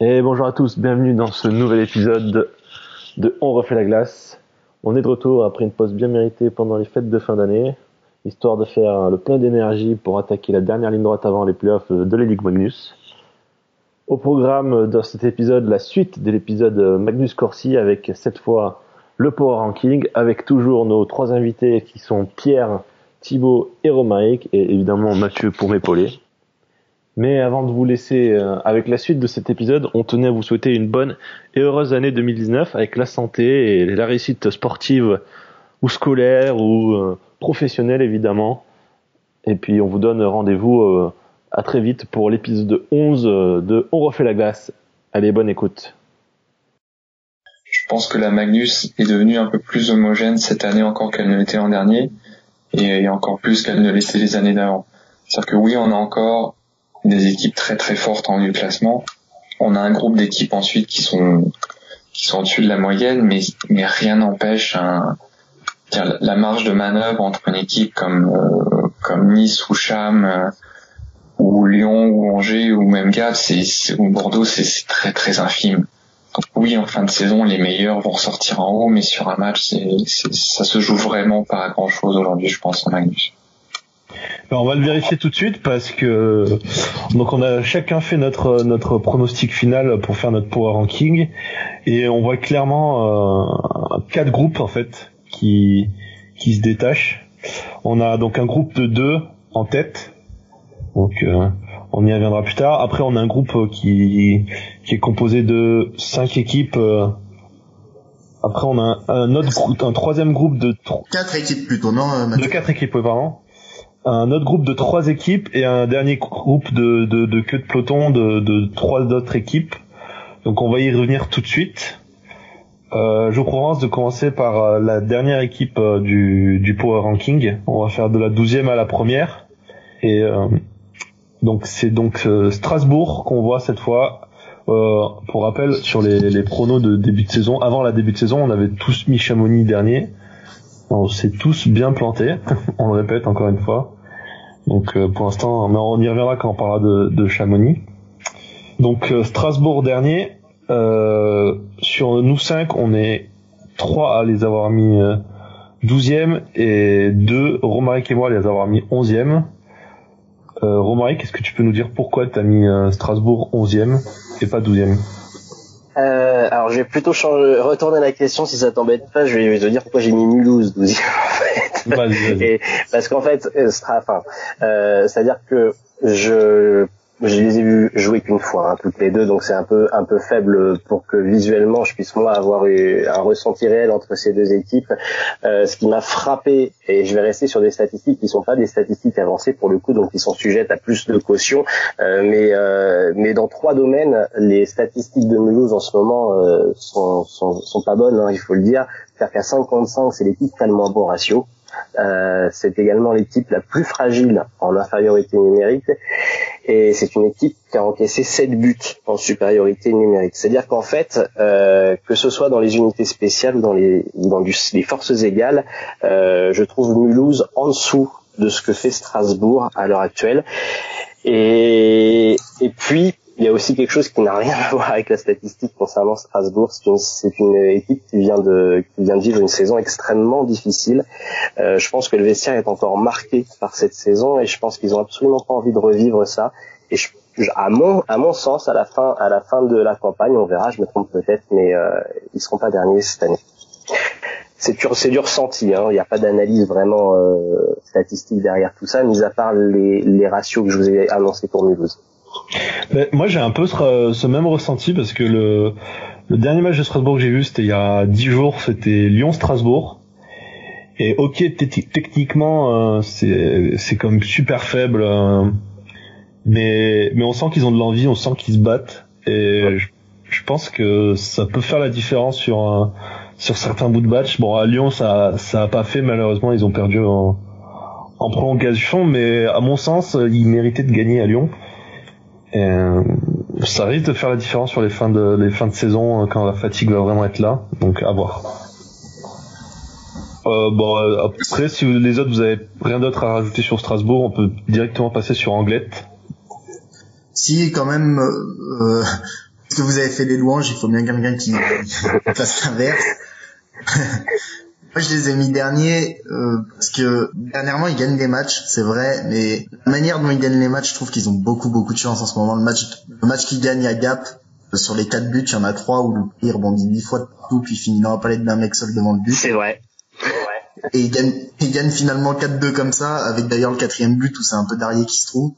Et bonjour à tous, bienvenue dans ce nouvel épisode de On refait la glace. On est de retour après une pause bien méritée pendant les fêtes de fin d'année, histoire de faire le plein d'énergie pour attaquer la dernière ligne droite avant les playoffs de la Ligue Magnus. Au programme de cet épisode, la suite de l'épisode Magnus Corsi avec cette fois le Power Ranking, avec toujours nos trois invités qui sont Pierre, Thibaut et Romaric, et évidemment Mathieu pour m'épauler. Mais avant de vous laisser euh, avec la suite de cet épisode, on tenait à vous souhaiter une bonne et heureuse année 2019 avec la santé et la réussite sportive ou scolaire ou euh, professionnelle évidemment. Et puis on vous donne rendez-vous euh, à très vite pour l'épisode 11 de On refait la glace. Allez, bonne écoute. Je pense que la Magnus est devenue un peu plus homogène cette année encore qu'elle ne l'était l'an dernier et encore plus qu'elle ne l'était les années d'avant. C'est-à-dire que oui, on a encore des équipes très très fortes en haut du classement. On a un groupe d'équipes ensuite qui sont qui sont au-dessus de la moyenne, mais mais rien n'empêche un la marge de manœuvre entre une équipe comme euh, comme Nice ou Cham euh, ou Lyon ou Angers ou même Gap, ou Bordeaux, c'est très très infime. Oui, en fin de saison, les meilleurs vont sortir en haut, mais sur un match, c'est ça se joue vraiment pas à grand chose aujourd'hui, je pense, en Magnus on va le vérifier tout de suite parce que donc on a chacun fait notre notre pronostic final pour faire notre power ranking et on voit clairement euh, quatre groupes en fait qui qui se détachent. On a donc un groupe de deux en tête. Donc euh, on y reviendra plus tard. Après on a un groupe qui qui est composé de cinq équipes euh, après, on a un, autre groupe, un troisième groupe de quatre équipes plutôt, non De quatre équipes, pardon un autre groupe de trois équipes et un dernier groupe de, de, de queue de peloton de, de trois autres équipes. Donc on va y revenir tout de suite. Euh, je vous propose de commencer par euh, la dernière équipe euh, du, du Power Ranking. On va faire de la douzième à la première. Et euh, donc c'est donc Strasbourg qu'on voit cette fois. pour rappel, sur les, les pronos de début de saison, avant la début de saison, on avait tous mis Chamonix dernier. On s'est tous bien plantés, on le répète encore une fois. Donc euh, pour l'instant, on y reviendra quand on parlera de, de Chamonix. Donc euh, Strasbourg dernier. Euh, sur nous cinq, on est trois à les avoir mis 12e et deux, Romaric et moi, à les avoir mis 11e. Euh, Romaric, est-ce que tu peux nous dire pourquoi tu as mis Strasbourg 11e et pas 12e euh, alors, je vais plutôt changer, retourner la question si ça t'embête pas. Je vais te dire pourquoi j'ai mis Mulhouse 12 en fait. Et, parce qu'en fait, euh, enfin, euh, c'est-à-dire que je je les ai vus jouer qu'une fois, hein, toutes les deux, donc c'est un peu un peu faible pour que visuellement je puisse moi avoir eu un ressenti réel entre ces deux équipes. Euh, ce qui m'a frappé, et je vais rester sur des statistiques qui sont pas des statistiques avancées pour le coup, donc qui sont sujettes à plus de caution, euh, mais euh, mais dans trois domaines, les statistiques de Mulhouse en ce moment euh, sont, sont, sont pas bonnes, hein, il faut le dire. C'est-à-dire qu'à 55, c'est l'équipe tellement bon ratio. Euh, c'est également l'équipe la plus fragile en infériorité numérique et c'est une équipe qui a encaissé 7 buts en supériorité numérique. C'est-à-dire qu'en fait, euh, que ce soit dans les unités spéciales ou dans les, dans les forces égales, euh, je trouve Mulhouse en dessous de ce que fait Strasbourg à l'heure actuelle. Et, et puis, il y a aussi quelque chose qui n'a rien à voir avec la statistique concernant Strasbourg. C'est une, équipe qui vient de qui vient de vivre une saison extrêmement difficile. Euh, je pense que le vestiaire est encore marqué par cette saison et je pense qu'ils ont absolument pas envie de revivre ça. Et je, à mon à mon sens, à la fin à la fin de la campagne, on verra. Je me trompe peut-être, mais euh, ils seront pas derniers cette année. C'est dur, c'est du ressenti. Hein. Il n'y a pas d'analyse vraiment euh, statistique derrière tout ça, mis à part les, les ratios que je vous ai annoncés pour Mulhouse moi j'ai un peu ce, même ressenti parce que le, le dernier match de Strasbourg que j'ai vu c'était il y a dix jours, c'était Lyon-Strasbourg. Et ok, techniquement euh, c'est comme super faible, euh, mais mais on sent qu'ils ont de l'envie, on sent qu'ils se battent et je, pense que ça peut faire la différence sur sur certains bouts de match. Bon à Lyon ça ça a pas fait malheureusement, ils ont perdu en, en prolongation, mais à mon sens ils méritaient de gagner à Lyon. Et, euh, ça risque de faire la différence sur les fins de les fins de saison euh, quand la fatigue va vraiment être là. Donc à voir. Euh, bon, euh, après, si les autres, vous avez rien d'autre à rajouter sur Strasbourg, on peut directement passer sur Anglette. Si, quand même, euh, Parce que vous avez fait des louanges, il faut bien quelqu'un qui fasse l'inverse. Moi, je les ai mis derniers euh, parce que dernièrement ils gagnent des matchs, c'est vrai, mais la manière dont ils gagnent les matchs, je trouve qu'ils ont beaucoup beaucoup de chance en ce moment. Le match, le match qu'ils gagnent à Gap, euh, sur les quatre buts, il y en a trois où le pire rebondit huit fois de partout, puis finit dans la palette d'un mec seul devant le but. C'est vrai. Et ils gagnent, ils gagnent finalement 4-2 comme ça, avec d'ailleurs le quatrième but où c'est un peu Darrier qui se trouve.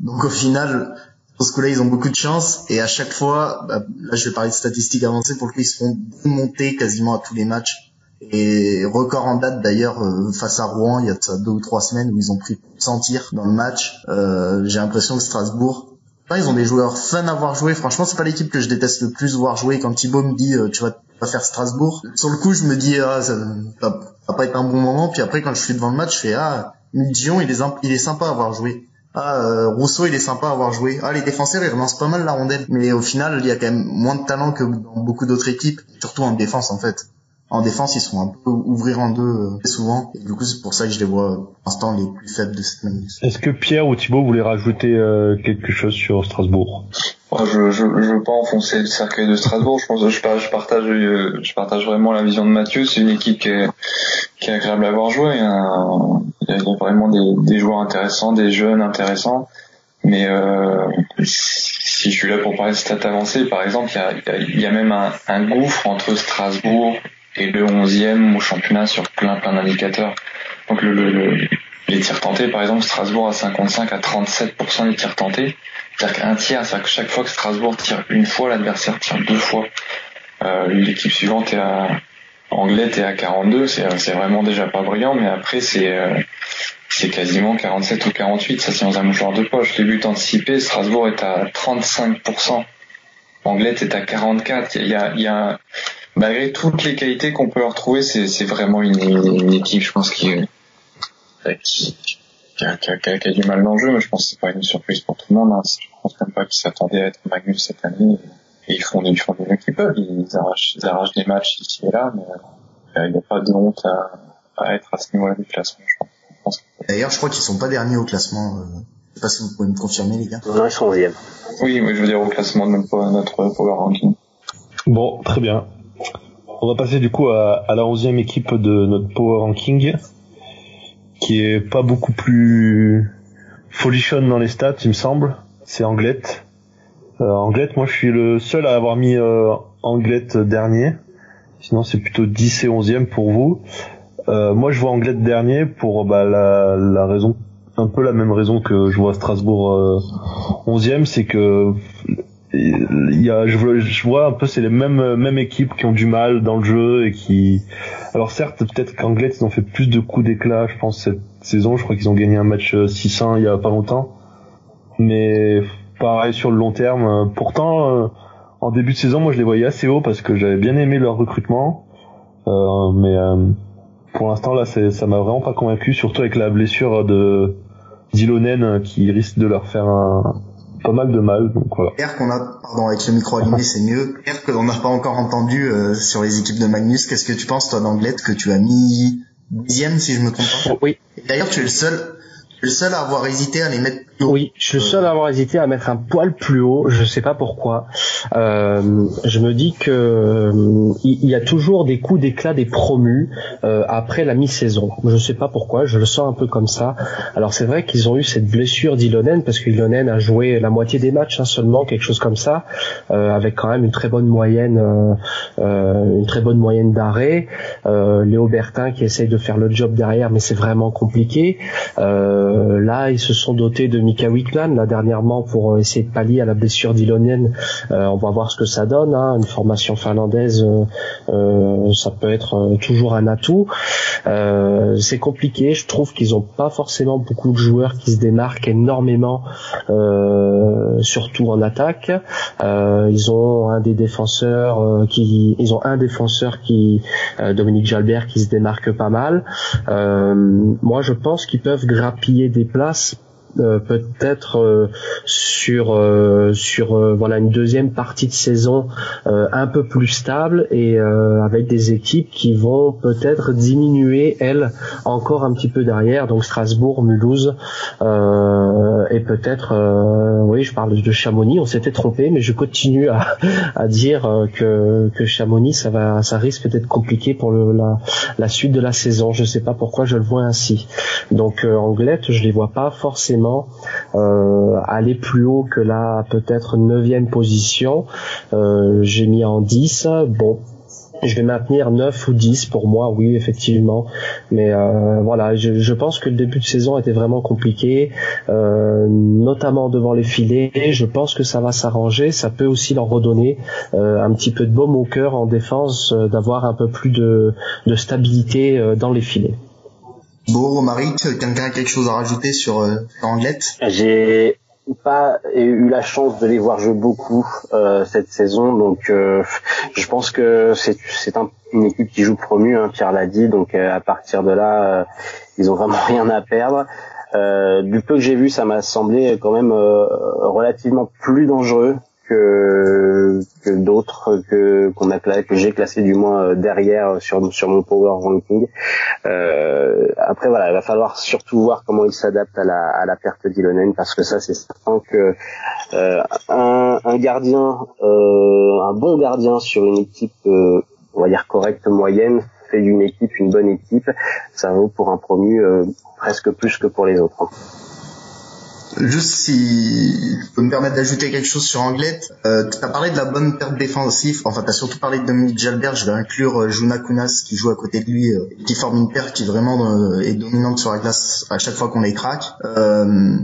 Donc au final, pour ce coup-là, ils ont beaucoup de chance. Et à chaque fois, bah, là je vais parler de statistiques avancées, pour le coup ils se font monter quasiment à tous les matchs. Et record en date d'ailleurs euh, face à Rouen, il y a ça deux ou trois semaines où ils ont pris 100 tirs dans le match. Euh, J'ai l'impression que Strasbourg, ils ont des joueurs fun à voir jouer. Franchement, c'est pas l'équipe que je déteste le plus voir jouer. Quand Thibaut me dit euh, tu vas, faire Strasbourg, sur le coup je me dis ah ça va, pas être un bon moment. Puis après quand je suis devant le match, je fais ah Dion il est il est sympa à voir jouer. Ah, euh, Rousseau, il est sympa à avoir joué. Ah, les défenseurs, ils relancent pas mal la rondelle. Mais au final, il y a quand même moins de talent que dans beaucoup d'autres équipes, surtout en défense, en fait en défense, ils sont un peu ouvrir en deux euh, souvent. Et du coup, c'est pour ça que je les vois pour l'instant les plus faibles de cette manière. Est-ce que Pierre ou Thibaut voulaient rajouter euh, quelque chose sur Strasbourg? Je, je, je veux pas enfoncer le cercueil de Strasbourg. Je pense que je, je partage, euh, je partage vraiment la vision de Mathieu. C'est une équipe qui est, qui est agréable à voir jouer. Il y a, vraiment des, des, joueurs intéressants, des jeunes intéressants. Mais euh, si je suis là pour parler de stats avancées, par exemple, il y a, il y a, il y a même un, un gouffre entre Strasbourg et le 11e au championnat sur plein plein d'indicateurs. Donc le, le, les tirs tentés, par exemple, Strasbourg à 55 à 37% des tirs tentés. C'est-à-dire qu'un tiers, c'est-à-dire que chaque fois que Strasbourg tire une fois, l'adversaire tire deux fois. Euh, L'équipe suivante est à est à 42, c'est vraiment déjà pas brillant, mais après c'est euh, quasiment 47 ou 48, ça c'est dans un mouchoir de poche. Les buts anticipés, Strasbourg est à 35%, Anglet est à 44. Il y a, il y a malgré toutes les qualités qu'on peut retrouver, c'est vraiment une, une, équipe, je pense, qui, qui, qui, a, qui, a, qui, a, du mal dans le jeu, mais je pense que c'est pas une surprise pour tout le monde. Hein. Je pense même pas qu'ils s'attendaient à être Magnus cette année. Et ils font, ils font du mieux qu'ils peuvent. Ils arrachent, ils arrachent des matchs ici et là, mais euh, il n'y a pas de honte à, à être à ce niveau-là du classement, je pense. D'ailleurs, je crois qu'ils sont pas derniers au classement. Euh, je sais pas si vous pouvez me confirmer, les gars. Non, ils sont 11 Oui, mais je veux dire au classement de notre, notre power ranking. Bon, très bien. On va passer du coup à, à la onzième équipe de notre Power Ranking, qui est pas beaucoup plus folichonne dans les stats, il me semble. C'est Anglette. Euh, Anglette, moi je suis le seul à avoir mis euh, Anglette dernier. Sinon c'est plutôt 10 et 11e pour vous. Euh, moi je vois Anglette dernier pour bah, la, la raison un peu la même raison que je vois Strasbourg euh, 11e, c'est que il y a, je, vois, un peu c'est les mêmes mêmes équipes qui ont du mal dans le jeu et qui alors certes peut-être qu'Anglais ils ont fait plus de coups d'éclat je pense cette saison. Je crois qu'ils ont gagné un match 600 euh, il y a pas longtemps. Mais pareil sur le long terme euh, pourtant euh, en début de saison moi je les voyais assez haut parce que j'avais bien aimé leur recrutement. Euh, mais pour l'instant là ça m'a vraiment pas convaincu surtout avec la blessure de Dilonen qui risque de leur faire un, pas mal de mal. Donc voilà. Qu'on a, pardon, avec le micro allumé, c'est mieux. Pierre que l'on n'a pas encore entendu euh, sur les équipes de Magnus. Qu'est-ce que tu penses toi d'Anglette que tu as mis dixième si je me trompe pas? Oui. D'ailleurs, tu es le seul le seul à avoir hésité à les mettre plus haut. Oui, je suis le seul à avoir hésité à mettre un poil plus haut. Je sais pas pourquoi. Euh, je me dis que euh, il y, a toujours des coups d'éclat des promus euh, après la mi-saison. Je sais pas pourquoi. Je le sens un peu comme ça. Alors c'est vrai qu'ils ont eu cette blessure d'Ilonen parce qu'Ilonen a joué la moitié des matchs hein, seulement, quelque chose comme ça, euh, avec quand même une très bonne moyenne, euh, une très bonne moyenne d'arrêt. Léo Bertin qui essaye de faire le job derrière, mais c'est vraiment compliqué. Euh, euh, là, ils se sont dotés de Mika Wickman là dernièrement pour euh, essayer de pallier à la blessure d'Ilonen. Euh, on va voir ce que ça donne. Hein. Une formation finlandaise, ça peut être toujours un atout. c'est compliqué. Je trouve qu'ils n'ont pas forcément beaucoup de joueurs qui se démarquent énormément, surtout en attaque. ils ont un des qui, ils ont un défenseur qui, Dominique Jalbert, qui se démarque pas mal. moi, je pense qu'ils peuvent grappiller des places peut-être sur sur voilà une deuxième partie de saison un peu plus stable et avec des équipes qui vont peut-être diminuer elles encore un petit peu derrière. Donc Strasbourg, Mulhouse et peut-être oui je parle de Chamonix. On s'était trompé mais je continue à, à dire que que Chamonix ça va ça risque d'être compliqué pour le, la, la suite de la saison. Je sais pas pourquoi je le vois ainsi. Donc euh, Anglette, je les vois pas forcément euh, aller plus haut que la peut-être neuvième position. Euh, j'ai mis en 10. Bon, je vais maintenir 9 ou 10 pour moi, oui, effectivement. Mais euh, voilà, je, pense que le début de saison était vraiment compliqué, notamment devant les filets. Je pense que ça va s'arranger. Ça peut aussi leur redonner un petit peu de baume au cœur en défense, d'avoir un peu plus de, stabilité dans les filets. Bon, Romaric, quelqu'un a quelque chose à rajouter sur, euh, J'ai pas eu la chance de les voir jouer beaucoup euh, cette saison, donc euh, je pense que c'est c'est un, une équipe qui joue promu, hein, Pierre l'a dit, donc euh, à partir de là, ils ont vraiment rien à perdre. du peu que j'ai vu, ça m'a semblé quand même relativement plus dangereux que, que d'autres que qu'on a que j'ai classé du moins euh, derrière sur sur mon power ranking. Euh, après voilà, il va falloir surtout voir comment il s'adapte à la à la perte d'Ilonen parce que ça c'est certain que euh, un, un gardien euh, un bon gardien sur une équipe euh, on va dire correcte moyenne fait d'une équipe une bonne équipe, ça vaut pour un promu presque plus que pour les autres. Juste si je peux me permettre d'ajouter quelque chose sur Anglette, euh, tu as parlé de la bonne perte défensive, enfin tu as surtout parlé de Dominique Jalbert, je vais inclure euh, Juna Kunas qui joue à côté de lui, euh, qui forme une paire qui vraiment euh, est dominante sur la glace à chaque fois qu'on les craque. Euh,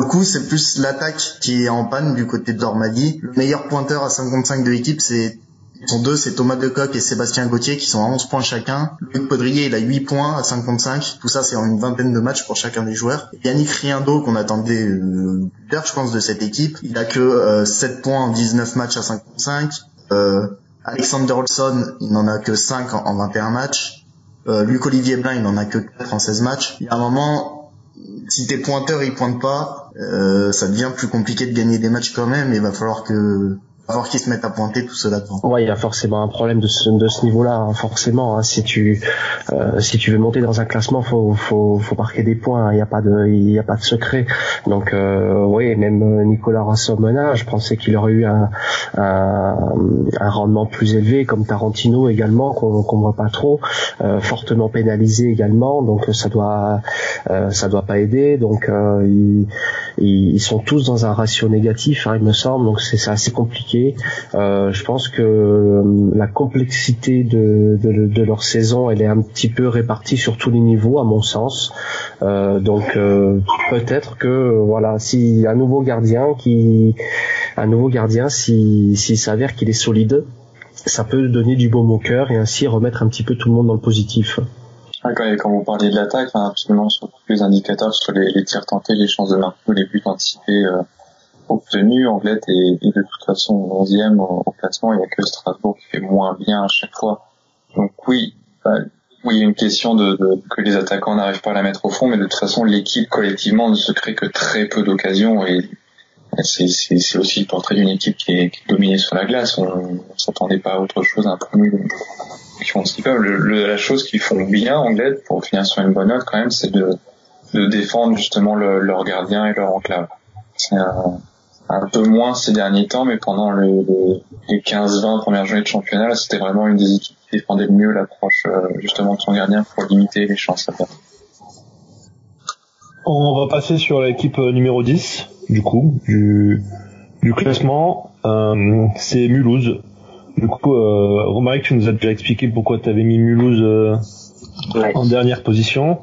du coup, c'est plus l'attaque qui est en panne du côté de Dormadi. Le meilleur pointeur à 55 de l'équipe, c'est ils sont deux, c'est Thomas Decoq et Sébastien Gauthier qui sont à 11 points chacun. Luc Podrier, il a 8 points à 55. Tout ça, c'est en une vingtaine de matchs pour chacun des joueurs. Yannick Riendo, qu'on attendait euh, plus je pense, de cette équipe, il a que euh, 7 points en 19 matchs à 55. Euh, Alexander Olson, il n'en a que 5 en, 21 matchs. Euh, Luc Olivier Blin, il n'en a que 4 en 16 matchs. Il y a un moment, si tes pointeurs ils pointent pas, euh, ça devient plus compliqué de gagner des matchs quand même. Il va falloir que voir qu'ils se mettent à pointer tout cela devant. Ouais, il y a forcément un problème de ce, niveau-là, hein, forcément. Hein. si tu euh, si tu veux monter dans un classement, faut faut faut marquer des points. Hein. Il n'y a pas de il y a pas de secret. Donc euh, oui, même euh, Nicolas Rassomona, je pensais qu'il aurait eu un, un, rendement plus élevé, comme Tarantino également, qu'on qu'on voit pas trop, fortement pénalisé également. Donc ça doit ça doit pas aider. Donc ils, ils sont tous dans un ratio négatif, hein, il me semble. Donc c'est assez compliqué euh, je pense que euh, la complexité de, leur saison, elle est un petit peu répartie sur tous les niveaux, à mon sens. Euh, donc peut-être que voilà, si un nouveau gardien qui, un nouveau gardien, s'il s'avère qu'il est solide, ça peut donner du baume au cœur et ainsi remettre un petit peu tout le monde dans le positif. quand, vous parliez de l'attaque, absolument sur tous les indicateurs, sur les, tirs tentés, les chances de marquer, les buts anticipés, obtenu. Anglette et de toute façon 11e au, classement. Il n'y a que Strasbourg qui fait moins bien à chaque fois. Donc oui, bah, oui, une question de, que les attaquants n'arrivent pas à la mettre au fond, mais de toute façon, l'équipe collectivement ne se crée que très peu d'occasions et c'est aussi le portrait d'une équipe qui est, dominée sur la glace. On, ne s'attendait pas à autre chose, un premier qui font ce qu'ils peuvent. la chose qu'ils font bien, Anglette, pour finir sur une bonne note quand même, c'est de, de défendre justement leur gardien et leur enclave. Un peu moins ces derniers temps, mais pendant le, les 15-20 premières journées de championnat, c'était vraiment une des équipes qui défendait le mieux l'approche euh, justement de son gardien pour limiter les chances à perdre. On va passer sur l'équipe euh, numéro 10, du coup, du, du classement. Euh, c'est Mulhouse. Du coup, euh, Romaric, tu nous as déjà expliqué pourquoi tu avais mis Mulhouse euh, en dernière position.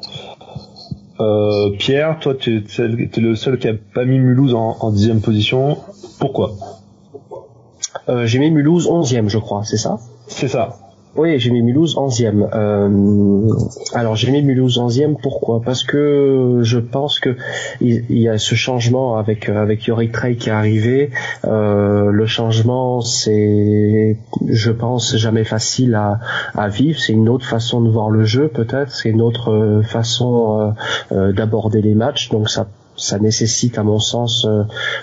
Euh, Pierre, toi, tu es, le seul qui a pas mis Mulhouse en, dixième position. Pourquoi? Euh, J'ai mis Mulhouse onzième, je crois, c'est ça? C'est ça. Oui, j'ai mis Mulhouse 11e. Euh, alors j'ai mis Mulhouse 11e, pourquoi? Parce que je pense que il, y a ce changement avec avec Yorick Trey qui est arrivé. Euh, le changement, c'est, je pense, jamais facile à, à vivre. C'est une autre façon de voir le jeu, peut-être. C'est une autre façon euh, d'aborder les matchs. Donc ça ça nécessite à mon sens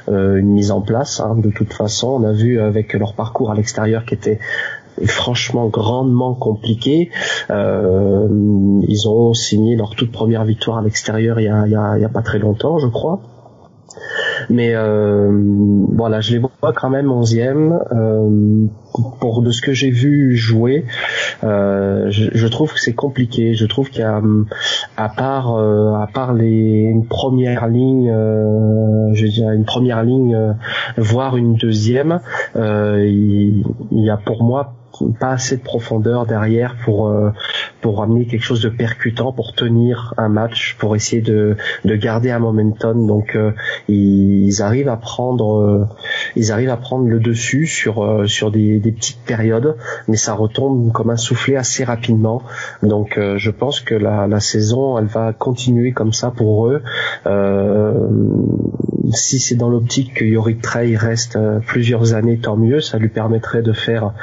une mise en place. Hein. De toute façon, on a vu avec leur parcours à l'extérieur qui était franchement grandement compliqué. Euh, ils ont signé leur toute première victoire à l'extérieur il y a, y a, y a pas très longtemps, je crois. Mais euh, voilà, je les vois quand même 11e. Euh, pour de ce que j'ai vu jouer, euh, je, je, trouve que c'est compliqué. Je trouve a, à part, euh, à part les une première ligne, euh, je dire une première ligne, euh, voire une deuxième, il y a pour moi pas assez de profondeur derrière pour euh, pour amener quelque chose de percutant pour tenir un match pour essayer de de garder un momentum. Donc euh, ils arrivent à prendre euh, ils arrivent à prendre le dessus sur sur des, des petites périodes mais ça retombe comme un soufflet assez rapidement. Donc je pense que la, la saison elle va continuer comme ça pour eux. Si c'est dans l'optique que Yorick Trey reste plusieurs années tant mieux. Ça lui permettrait de faire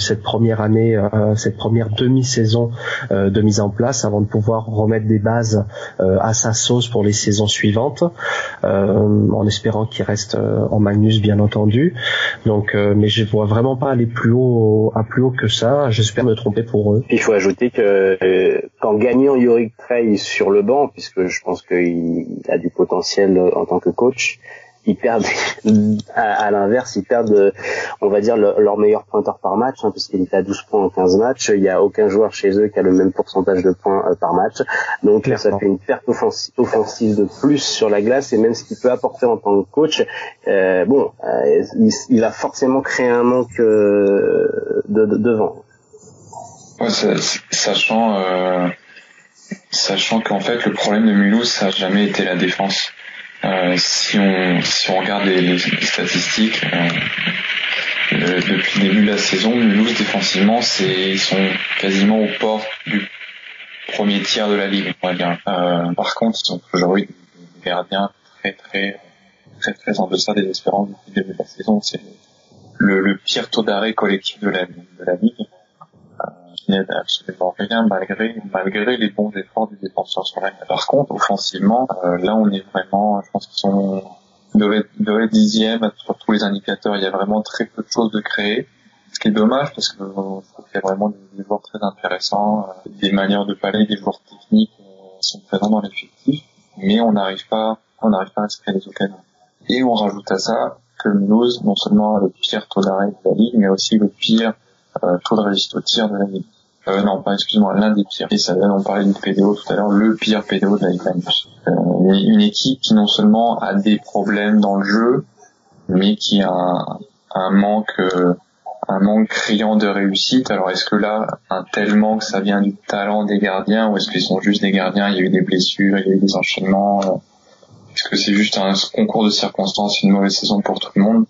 cette première année, euh, cette première demi-saison euh, de mise en place avant de pouvoir remettre des bases euh, à sa sauce pour les saisons suivantes, en espérant qu'il reste en Magnus bien entendu. Donc, mais je vois vraiment pas aller plus haut, à plus haut que ça. J'espère me tromper pour eux. Il faut ajouter que qu'en gagnant Yorick Trey sur le banc, puisque je pense qu'il a du potentiel en tant que coach, ils perdent à, l'inverse ils perdent on va dire leur meilleur pointeur par match hein, puisqu'il est à 12 points en 15 matchs. Il y a aucun joueur chez eux qui a le même pourcentage de points euh, par match. Donc ça fait une perte offensive de plus sur la glace et même ce qu'il peut apporter en tant que coach euh, bon euh, il, a forcément créé un manque de, devant. Sachant sachant qu'en fait le problème de Mulhouse ça n'a jamais été la défense euh, si on si on regarde les, statistiques euh, depuis le début de la saison, Mulhouse défensivement, c'est ils sont quasiment aux portes du premier tiers de la ligue, on va dire. Euh, par contre, ils ont toujours eu des gardiens très très très très en deçà des espérances depuis le début de la saison. C'est le, le, pire taux d'arrêt collectif de la, de la ligue qui n'aide absolument rien malgré malgré les bons efforts des défenseurs sur la Par contre, offensivement, euh, là on est vraiment, je pense qu'ils sont de les dixième sur tous les indicateurs. Il y a vraiment très peu de choses de créer. Ce qui est dommage parce que je trouve qu'il y a vraiment des, joueurs très intéressants, euh, des manières de parler, des joueurs techniques euh, sont présents dans l'effectif, mais on n'arrive pas, on n'arrive pas à se créer des occasions. Et on rajoute à ça que Mulhouse, non seulement le pire taux d'arrêt de la ligue, mais aussi le pire euh, taux de réussite au tir de la ligue. Euh, non, pas excuse-moi, l'un des pires. Et ça, on parlait du PDO tout à l'heure, le pire PDO de la Ligue euh, une équipe qui non seulement a des problèmes dans le jeu, mais qui a un, manque, euh, un manque criant de réussite. Alors est-ce que là, un tel manque, ça vient du talent des gardiens, ou est-ce qu'ils sont juste des gardiens Il y a eu des blessures, il y a eu des enchaînements. Euh, est-ce que c'est juste un concours de circonstances, une mauvaise saison pour tout le monde?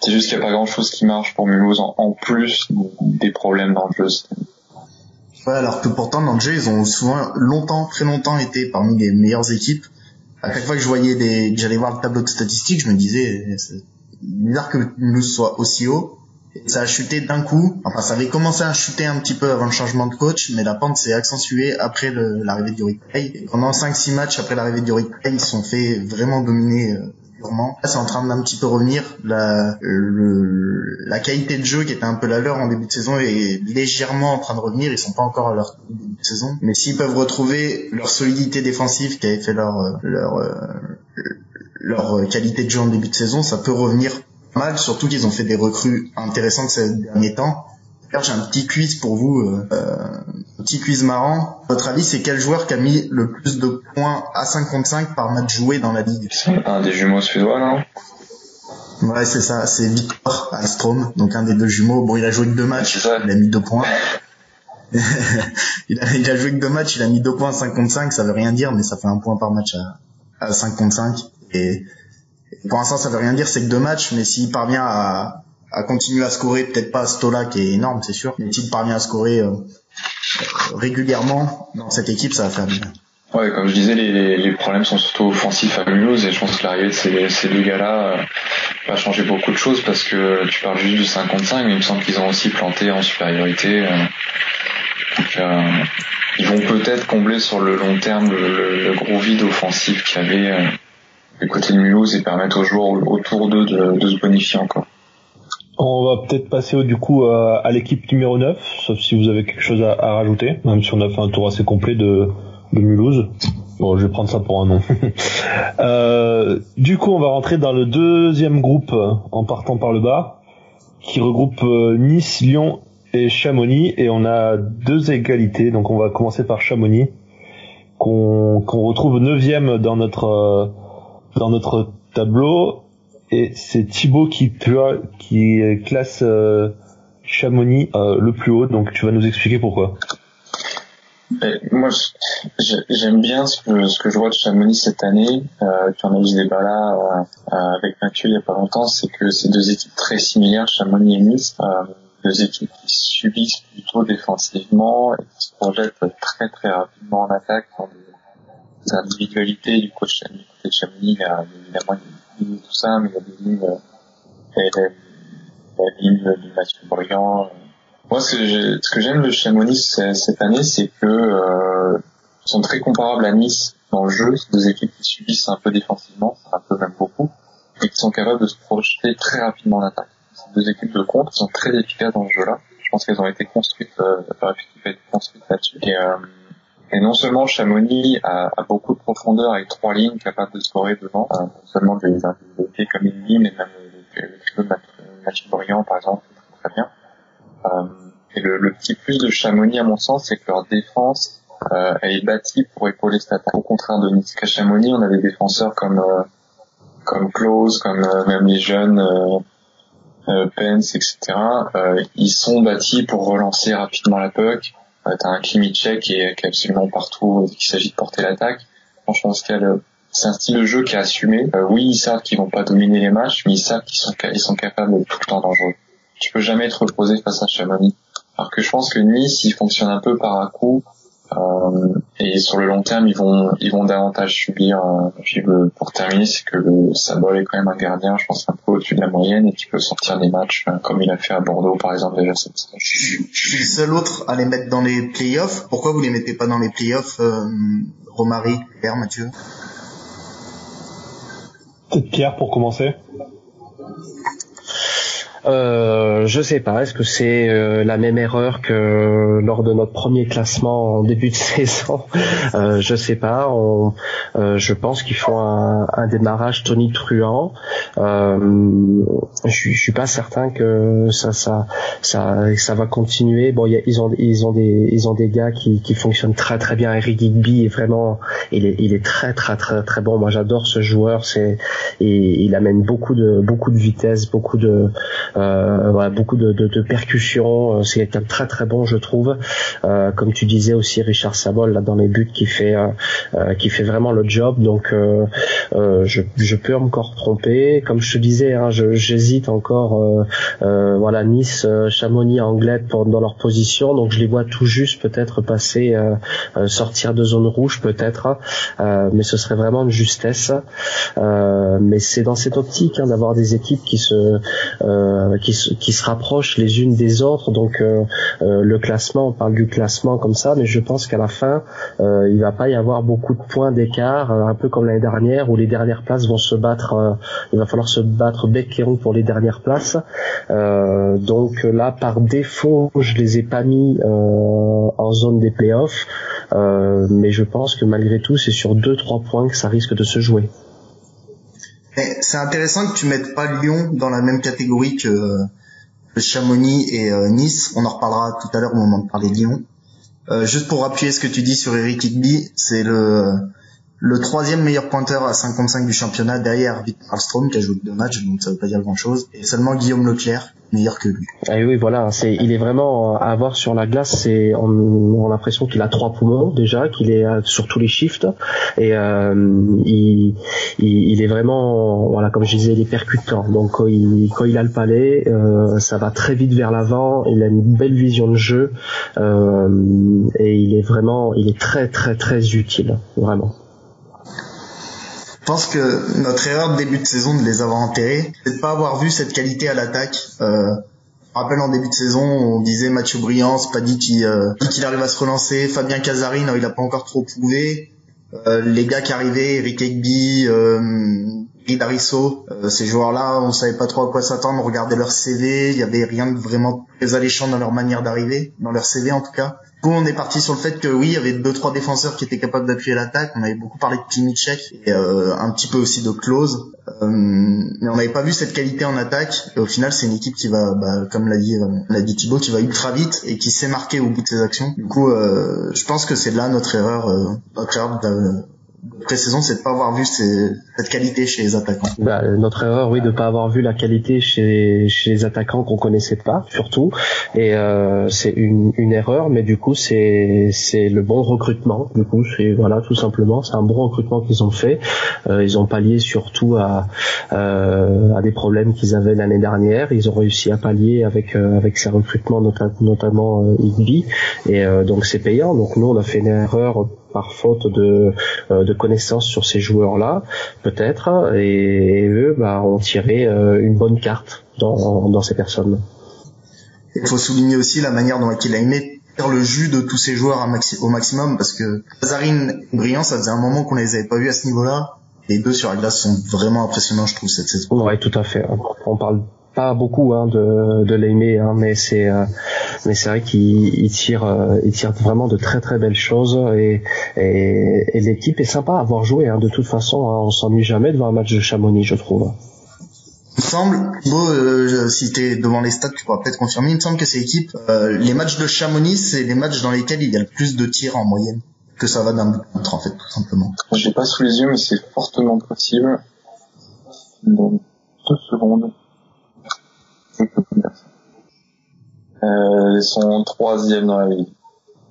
C'est juste qu'il n'y a pas grand chose qui marche pour Mulhouse en, plus des problèmes dans. Ouais, alors que pourtant dans le jeu, ils ont souvent longtemps, très longtemps été parmi les meilleures équipes. À chaque fois que je voyais des, j'allais voir le tableau de statistiques, je me disais, c'est bizarre que Mulhouse soit aussi haut. Et ça a chuté d'un coup. Enfin, ça avait commencé à chuter un petit peu avant le changement de coach, mais la pente s'est accentuée après l'arrivée de Rick Pendant 5-6 matchs après l'arrivée de Rick ils se sont fait vraiment dominer euh, c'est en train d'un petit peu revenir. La, la qualité de jeu qui était un peu la leur en début de saison est légèrement en train de revenir. Ils sont pas encore à leur début de saison, mais s'ils peuvent retrouver leur solidité défensive qui avait fait leur leur leur qualité de jeu en début de saison, ça peut revenir mal. Surtout qu'ils ont fait des recrues intéressantes ces derniers temps j'ai un petit quiz pour vous, euh, un petit quiz marrant. votre avis, c'est quel joueur qui a mis le plus de points à 55 par match joué dans la ligue? Un des jumeaux suédois, non? Ouais, c'est ça, c'est Victor Alstrom, donc un des deux jumeaux. Bon, il a joué que deux matchs, il a mis deux points. il, a, il a joué que deux matchs, il a mis deux points à 55, ça veut rien dire, mais ça fait un point par match à, à 55. Et, pour l'instant, ça veut rien dire, c'est que deux matchs, mais s'il parvient à, à continuer à scorer, peut-être pas Stola qui est énorme, c'est sûr, mais s'il parvient à scorer euh, régulièrement dans cette équipe, ça va faire bien. Ouais, comme je disais, les, les problèmes sont surtout offensifs à Mulhouse et je pense que l'arrivée de ces, ces deux gars-là euh, va changer beaucoup de choses parce que tu parles juste du 55, mais il me semble qu'ils ont aussi planté en supériorité. Euh, Euh, ils vont peut-être combler sur le long terme le, gros vide offensif qu'il y avait euh, du côté de Mulhouse et permettre aux joueurs autour d'eux de, se bonifier encore. On va peut-être passer du coup à, l'équipe numéro 9, sauf si vous avez quelque chose à, rajouter, même si on a fait un tour assez complet de, de Mulhouse. Bon, je vais prendre ça pour un nom. euh, du coup, on va rentrer dans le deuxième groupe en partant par le bas, qui regroupe euh, Nice, Lyon et Chamonix, et on a deux égalités. Donc, on va commencer par Chamonix, qu'on qu'on retrouve neuvième dans notre euh, dans notre tableau, et c'est Thibaut qui qui classe euh, Chamonix le plus haut. Donc, tu vas nous expliquer pourquoi moi, j'aime bien ce que, ce que je vois de Chamonix cette année. Euh, tu en as eu des débats là euh, avec Mathieu il y a pas longtemps, c'est que c'est deux équipes très similaires, Chamonix et Nice. Euh, deux équipes qui subissent plutôt défensivement et qui se projettent très très rapidement en attaque dans des, individualités du coach côté de Chamonix. A évidemment tout ça, mais il y a des lignes, des lignes de Mathieu moi, ce que j'aime de Chamonix cette année, c'est que euh, ils sont très comparables à Nice dans le jeu. Deux équipes qui subissent un peu défensivement, un peu même beaucoup, et qui sont capables de se projeter très rapidement en attaque. C'est deux équipes de contre sont très efficaces dans ce jeu-là. Je pense qu'elles ont été construites, euh, leur effectif a été construite là-dessus. Euh, et non seulement Chamonix a, a, beaucoup de profondeur avec trois lignes capables de scorer devant, euh, non seulement des individualités comme Indy, mais même le, le, Mathieu Briand, par exemple, très, bien. Euh, et le, le, petit plus de Chamonix, à mon sens, c'est que leur défense euh, est bâtie pour épauler cette attaque. Au contraire de Nice. À Chamonix, on a des défenseurs comme euh, comme Close, comme euh, même les jeunes euh, euh, Pence, etc. Euh, ils sont bâtis pour relancer rapidement la puck. Euh, T'as un Klimicek qui est, qui est absolument partout il s'agit de porter l'attaque. Franchement, c'est un style de jeu qui est assumé. oui, ils savent qu'ils vont pas dominer les matchs, mais ils savent qu'ils sont, ils sont capables de tout le temps dangereux. Tu peux jamais être reposé face à Chamonix. Alors que je pense que Nice, ils fonctionnent un peu par à coup. Euh, et sur le long terme, ils vont, ils vont davantage subir. Euh, puis pour terminer, c'est que le Sabol est quand même un gardien, je pense un peu au-dessus de la moyenne et qui peut sortir des matchs euh, comme il a fait à Bordeaux, par exemple déjà cette saison. Je, suis le seul autre à les mettre dans les playoffs. Pourquoi vous les mettez pas dans les playoffs, euh, Romary, Pierre, Mathieu? Peut-être Pierre pour commencer. Euh, je sais pas. Est-ce que c'est euh, la même erreur que lors de notre premier classement en début de saison? Euh, Je sais pas. On, euh, je pense qu'il faut un, un, démarrage Tony Truant. Euh, je, suis pas certain que ça, ça, ça, ça va continuer. Bon, ils ont, ils ont des, ils ont des gars qui, qui fonctionnent très très bien. Eric Higby est vraiment, il est, il est très très très très bon. Moi, j'adore ce joueur. C'est, et il amène beaucoup de, beaucoup de vitesse, beaucoup de euh, voilà, beaucoup de, de, de percussions. Euh, c'est quelqu'un de très très bon, je trouve. Euh, comme tu disais aussi, Richard Sabol là dans les buts qui fait qui fait vraiment le job. Donc je, je peux encore tromper. Comme je te disais, hein, j'hésite encore. voilà, Nice, Chamonix, Anglais pour, dans leur position. Donc je les vois tout juste peut-être passer, sortir de zone rouge peut-être. mais ce serait vraiment une justesse. mais c'est dans cette optique hein, d'avoir des équipes qui se euh, qui, se, qui se rapprochent les unes des autres. Donc euh, euh, le classement, on parle du classement comme ça, mais je pense qu'à la fin, il va pas y avoir beaucoup de points d'écart, un peu comme l'année dernière où les dernières places vont se battre. il va falloir se battre bec et pour les dernières places. donc là, par défaut, je les ai pas mis en zone des playoffs, mais je pense que malgré tout, c'est sur deux trois points que ça risque de se jouer c'est intéressant que tu mettes pas Lyon dans la même catégorie que, Chamonix et euh, Nice. On en reparlera tout à l'heure au moment de parler de Lyon. Euh, juste pour appuyer ce que tu dis sur Eric Higby, c'est le troisième meilleur pointeur à 55 du championnat derrière Victor Alstrom qui a joué deux matchs, donc ça veut pas dire grand chose. Et seulement Guillaume Leclerc meilleur que lui. Ah oui, voilà, c'est, il est vraiment à avoir sur la glace. C'est, on, a l'impression qu'il a trois poumons déjà, qu'il est euh, sur tous les shifts et euh, il, il, est vraiment, voilà, comme je disais, il est percutant. Donc quand il, quand il a le palais, euh, ça va très vite vers l'avant. Il a une belle vision de jeu euh, et il est vraiment, il est très très très utile, vraiment. Je pense que notre erreur de début de saison de les avoir enterrés, c'est de pas avoir vu cette qualité à l'attaque euh, rappelle en début de saison, on disait Mathieu Briand, pas dit qu'il euh, arrive à se relancer. Fabien Casarin, il a pas encore trop prouvé. Euh, les gars qui arrivaient, Eric Egby, euh, Darisso, euh, ces joueurs-là, on savait pas trop à quoi s'attendre. On regardait leur CV, il y avait rien de vraiment très alléchant dans leur manière d'arriver, dans leur CV en tout cas. Coup, on est parti sur le fait que oui, il y avait deux trois défenseurs qui étaient capables d'appuyer l'attaque. On avait beaucoup parlé de Timicek et euh, un petit peu aussi de Klose. Euh, mais on n'avait pas vu cette qualité en attaque. Et au final, c'est une équipe qui va, bah, comme l'a dit, euh, l'a dit Thibaut, qui va ultra vite et qui sait marquer au bout de ses actions. Du coup, euh, je pense que c'est là notre erreur, euh, notre erreur pré-saison, c'est de pas avoir vu cette qualité chez les attaquants. Bah, notre erreur, oui, de pas avoir vu la qualité chez, chez les attaquants qu'on connaissait pas, surtout. Et euh, c'est une, une erreur, mais du coup, c'est c'est le bon recrutement. Du coup, c'est voilà, tout simplement, c'est un bon recrutement qu'ils ont fait. Euh, ils ont pallié surtout à euh, à des problèmes qu'ils avaient l'année dernière. Ils ont réussi à pallier avec euh, avec ces recrutements, notamment euh, Igby. Et euh, donc c'est payant. Donc nous, on a fait une erreur par faute de, euh, de connaissances sur ces joueurs-là, peut-être, et, eux bah, ont tiré euh, une bonne carte dans, dans ces personnes. Il faut souligner aussi la manière dont il a aimé faire le jus de tous ces joueurs au maximum, parce que Zazarine et Brillant, ça faisait un moment qu'on les avait pas vus à ce niveau-là. Les deux sur la glace sont vraiment impressionnants, je trouve, cette saison. Ouais, tout à fait. On parle pas beaucoup hein, de, de l'aimer, hein, mais c'est euh, mais c'est vrai qu'il tire euh, il tire vraiment de très très belles choses et et, et l'équipe est sympa à avoir joué. Hein, de toute façon, hein, on s'ennuie jamais devant un match de Chamonix, je trouve. Il me semble, Beau, euh, si t'es devant les stats, tu pourras peut-être confirmer. Il me semble que ces équipes, euh, les matchs de Chamonix, c'est les matchs dans lesquels il y a le plus de tirs en moyenne, que ça va d'un but contre en fait, tout simplement. J'ai pas sous les yeux, mais c'est fortement possible. Dans deux secondes. Euh, ils sont troisième dans la ligue.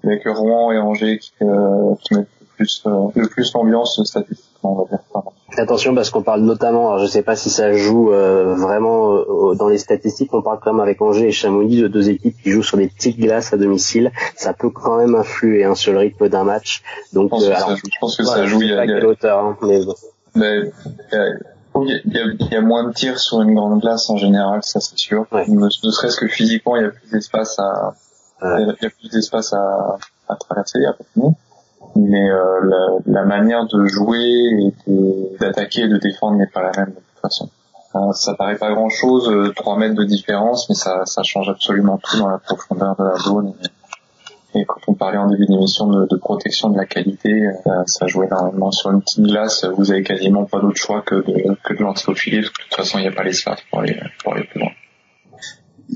Avec Rouen et Angers qui, euh, qui mettent le plus, euh, le plus l'ambiance statistiquement, on va dire. Attention parce qu'on parle notamment, alors je sais pas si ça joue euh, vraiment euh, dans les statistiques, on parle quand même avec Angers et Chamonix de deux équipes qui jouent sur des petites glaces à domicile. Ça peut quand même influer hein, sur le rythme d'un match. Donc, je pense, alors, je pense que ça joue. Il y a, quelle hauteur, hein, mais bon. Mais, il y, a, il y, a, moins de tirs sur une grande glace en général, ça c'est sûr. Ne, serait-ce que physiquement, il y a plus d'espace à, il y a plus d'espace à, à traverser, à Mais euh, la, la, manière de jouer et d'attaquer et de défendre n'est pas la même de toute façon. Ça paraît pas grand chose, 3 euh, mètres de différence, mais ça, ça change absolument tout dans la profondeur de la zone. Et quand on parlait en début d'émission de, de, protection de la qualité, euh, ça jouait énormément sur une petite glace. Vous avez quasiment pas d'autre choix que de, que de parce que de toute façon, il n'y a pas l'espace pour aller, pour aller plus loin.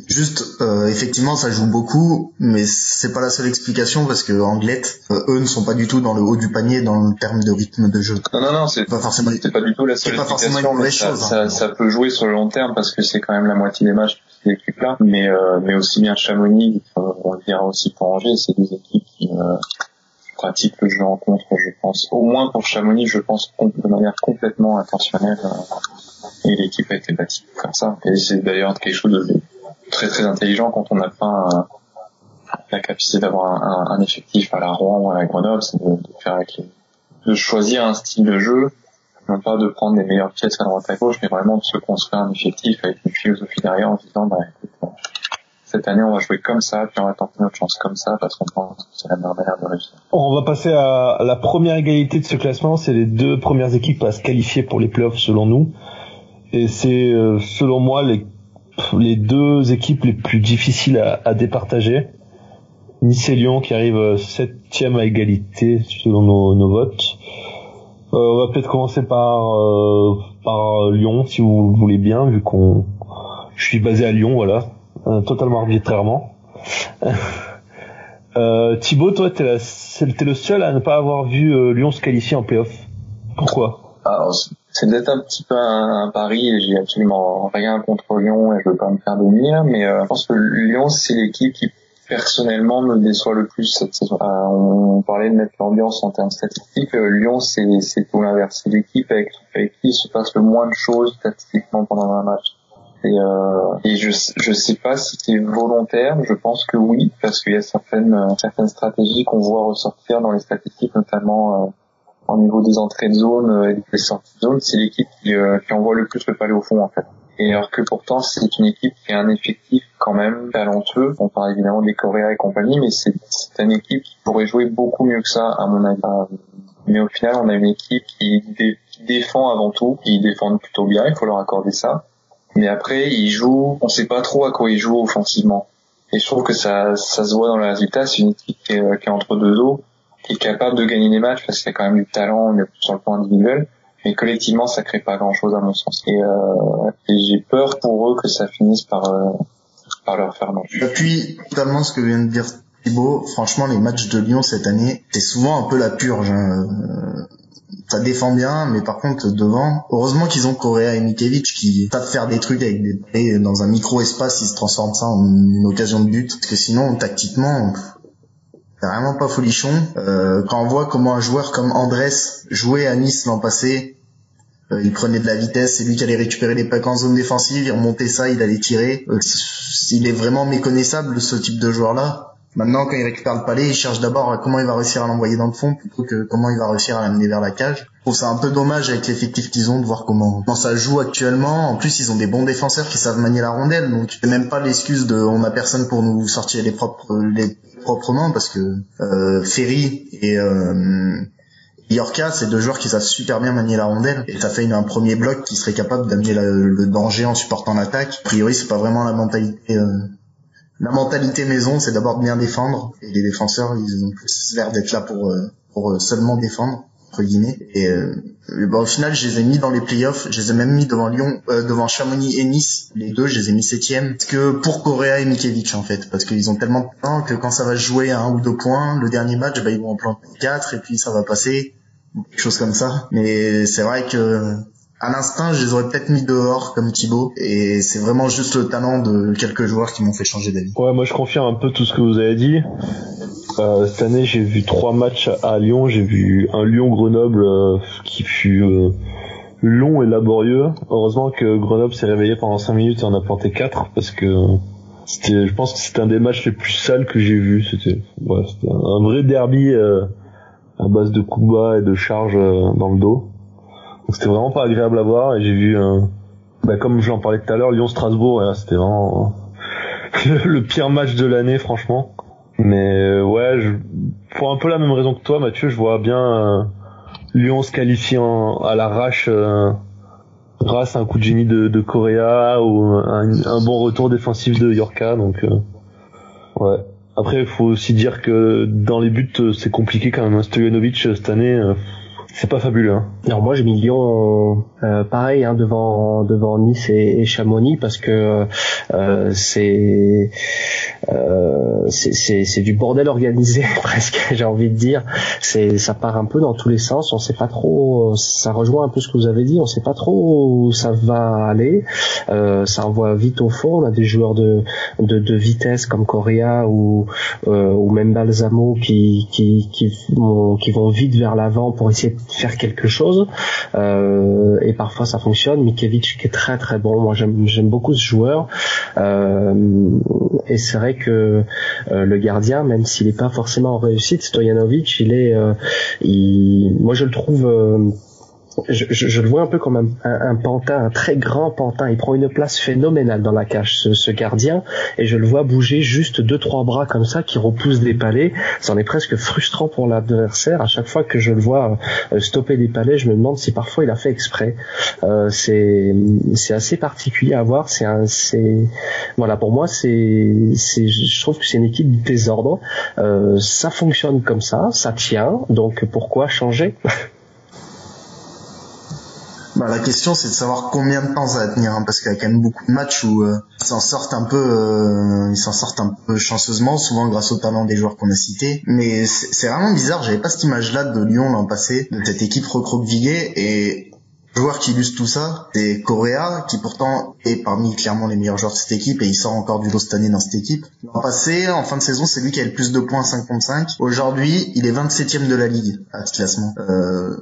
Juste, euh, effectivement, ça joue beaucoup, mais c'est pas la seule explication parce que Anglette, euh, eux ne sont pas du tout dans le haut du panier dans le terme de rythme de jeu. Non, non, non, c'est pas forcément, c'est pas du tout la seule explication. Pas ça, chose, hein. ça, peut jouer sur le long terme parce que c'est quand même la moitié des matchs ces équipes-là, mais euh, mais aussi bien Chamonix, on le dira aussi pour Angers, c'est des équipes qui euh, pratiquent le jeu en contre, je pense. Au moins pour Chamonix, je pense de manière complètement intentionnelle. et l'équipe a été bâtie pour faire ça. Et c'est d'ailleurs quelque chose de très très intelligent quand on n'a pas la capacité d'avoir un, un, effectif à la Rouen ou à la Grenoble, c'est de, de, faire avec les, de choisir un style de jeu, non pas de prendre les meilleures pièces à droite à gauche, mais vraiment de se construire un effectif avec une philosophie derrière en disant bah écoute, cette année on va jouer comme ça, puis on va tenter notre chance comme ça parce qu'on pense que c'est la meilleure manière de réussir. On va passer à la première égalité de ce classement, c'est les deux premières équipes à se qualifier pour les playoffs selon nous. Et c'est euh, selon moi les les deux équipes les plus difficiles à, à départager. Nice et Lyon qui arrivent septième à égalité selon nos, nos votes. Euh, on va peut-être commencer par euh, par Lyon si vous voulez bien vu qu'on je suis basé à Lyon voilà euh, totalement arbitrairement. euh, Thibaut toi t'es, la, t'es le seul à ne pas avoir vu Lyon se qualifier en playoff. Pourquoi? Alors, c'est peut-être un petit peu un, pari et j'ai absolument rien contre Lyon et je veux pas me faire bénir, mais euh, je pense que Lyon c'est l'équipe qui personnellement me déçoit le plus cette saison. Euh, on, parlait de mettre l'ambiance en termes statistiques. Euh, Lyon c'est c'est tout l'inverse. C'est l'équipe avec, qui se passe le moins de choses statistiquement pendant un match. Et, euh, et je je sais pas si c'est volontaire. Je pense que oui parce qu'il y a certaines certaines stratégies qu'on voit ressortir dans les statistiques, notamment au niveau des entrées de zone et des sorties de zone, c'est l'équipe qui, qui envoie le plus le palais au fond en fait. Et alors que pourtant c'est une équipe qui a un effectif quand même talentueux. On parle évidemment des Coréens et compagnie, mais c'est une équipe qui pourrait jouer beaucoup mieux que ça à mon avis. Mais au final, on a une équipe qui, défend avant tout, qui défend plutôt bien, il faut leur accorder ça. Mais après, ils jouent, on sait pas trop à quoi ils jouent offensivement. Et je trouve que ça, ça se voit dans le résultat. C'est une équipe qui est, qui est entre deux eaux, qui est capable de gagner des matchs parce qu'il y a quand même du talent sur le plan individuel mais collectivement ça crée pas grand chose à mon sens et, euh, j'ai peur pour eux que ça finisse par euh, par leur faire mal. J'appuie totalement ce que vient de dire Thibaut. Franchement, les matchs de Lyon cette année, c'est souvent un peu la purge. Hein. Ça défend bien, mais par contre devant, heureusement qu'ils ont Correa et Mikevic qui savent faire des trucs avec des dans un micro espace, ils se transforment ça en une occasion de but. Parce que sinon, tactiquement, vraiment pas folichon. Euh, quand on voit comment un joueur comme Andrés jouait à Nice l'an passé, euh, il prenait de la vitesse, c'est lui qui allait récupérer les packs en zone défensive, il remontait ça, il allait tirer. Euh, il est vraiment méconnaissable ce type de joueur-là. Maintenant, quand il récupère le palais, il cherche d'abord comment il va réussir à l'envoyer dans le fond plutôt que comment il va réussir à l'amener vers la cage. Je trouve ça un peu dommage avec l'effectif qu'ils ont de voir comment, comment ça joue actuellement. En plus, ils ont des bons défenseurs qui savent manier la rondelle, donc c'est même pas l'excuse de on a personne pour nous sortir les propres les proprement parce que euh, Ferry et euh, Yorka, c'est deux joueurs qui savent super bien manier la rondelle et ça fait un premier bloc qui serait capable d'amener le danger en supportant l'attaque. A priori, c'est pas vraiment la mentalité. Euh, la mentalité maison, c'est d'abord bien défendre et les défenseurs, ils ont plus l'air d'être là pour euh, pour euh, seulement défendre entre guillemets. Et euh, bon, au final, je les ai mis dans les playoffs. Je les ai même mis devant Lyon, euh, devant Chamonix et Nice. Les deux, je les ai mis septième. Parce que pour Correa et Mikevic en fait, parce qu'ils ont tellement de temps que quand ça va jouer à un ou deux points, le dernier match, bah, ils vont en planter quatre et puis ça va passer, quelque chose comme ça. Mais c'est vrai que à l'instinct, je les aurais peut-être mis dehors comme Thibaut. Et c'est vraiment juste le talent de quelques joueurs qui m'ont fait changer d'avis. Ouais, moi je confirme un peu tout ce que vous avez dit. Euh, cette année, j'ai vu trois matchs à Lyon. J'ai vu un Lyon-Grenoble euh, qui fut euh, long et laborieux. Heureusement que Grenoble s'est réveillé pendant cinq minutes et en a planté quatre parce que c'était, je pense que c'était un des matchs les plus sales que j'ai vu. C'était, ouais, c'était un vrai derby à base de coups bas et de charges dans le dos. Donc c'était vraiment pas agréable à voir et j'ai vu, bah, comme j'en parlais tout à l'heure, Lyon-Strasbourg. c'était vraiment le pire match de l'année, franchement. Mais euh, ouais, je, pour un peu la même raison que toi, Mathieu, je vois bien euh, Lyon se qualifiant à l'arrache euh, grâce à un coup de génie de, de Correa ou un, bon retour défensif de Yorka. Donc ouais. Après, il faut aussi dire que dans les buts, c'est compliqué quand même. Hein. Stojanovic cette année c'est pas fabuleux. Hein. Alors moi j'ai mis Lyon euh, pareil hein, devant devant Nice et, Chamonix parce que euh, c'est euh, c'est du bordel organisé presque j'ai envie de dire. C'est ça part un peu dans tous les sens. On sait pas trop. Ça rejoint un peu ce que vous avez dit. On sait pas trop où ça va aller. Euh, ça envoie vite au fond. On a des joueurs de de, de vitesse comme Correa ou euh, ou même Balsamo qui qui qui vont, qui vont vite vers l'avant pour essayer faire quelque chose. Euh, et parfois ça fonctionne. Mikevic qui est très très bon. Moi j'aime beaucoup ce joueur. Euh, et c'est vrai que euh, le gardien, même s'il n'est pas forcément en réussite, Stojanovic, il est, moi je le trouve je, je, le vois un peu comme un, un, pantin, un très grand pantin. Il prend une place phénoménale dans la cage, ce, ce, gardien, et je le vois bouger juste deux trois bras comme ça qui repoussent des palais. C'en est presque frustrant pour l'adversaire. À chaque fois que je le vois euh, stopper des palais, je me demande si parfois il a fait exprès. Euh, c'est assez particulier à voir. C'est un voilà pour moi c'est je trouve que c'est une équipe désordre. Euh, ça fonctionne comme ça, ça tient. Donc pourquoi changer? Bah, la question c'est de savoir combien de temps ça va tenir, hein, parce qu'il y a quand même beaucoup de matchs où euh, ils s'en sortent un peu, euh, ils s'en sortent un peu chanceusement, souvent grâce au talent des joueurs qu'on a cités. Mais c'est vraiment bizarre, j'avais pas cette image-là de Lyon l'an passé, de cette équipe recroquevillée et le joueur qui illustre tout ça, c'est Correa, qui pourtant est parmi clairement les meilleurs joueurs de cette équipe et il sort encore du lot cette année dans cette équipe. L'an passé, en fin de saison, c'est lui qui a le plus de points 5 contre 5. Aujourd'hui, il est 27ème de la ligue à ce classement. Euh,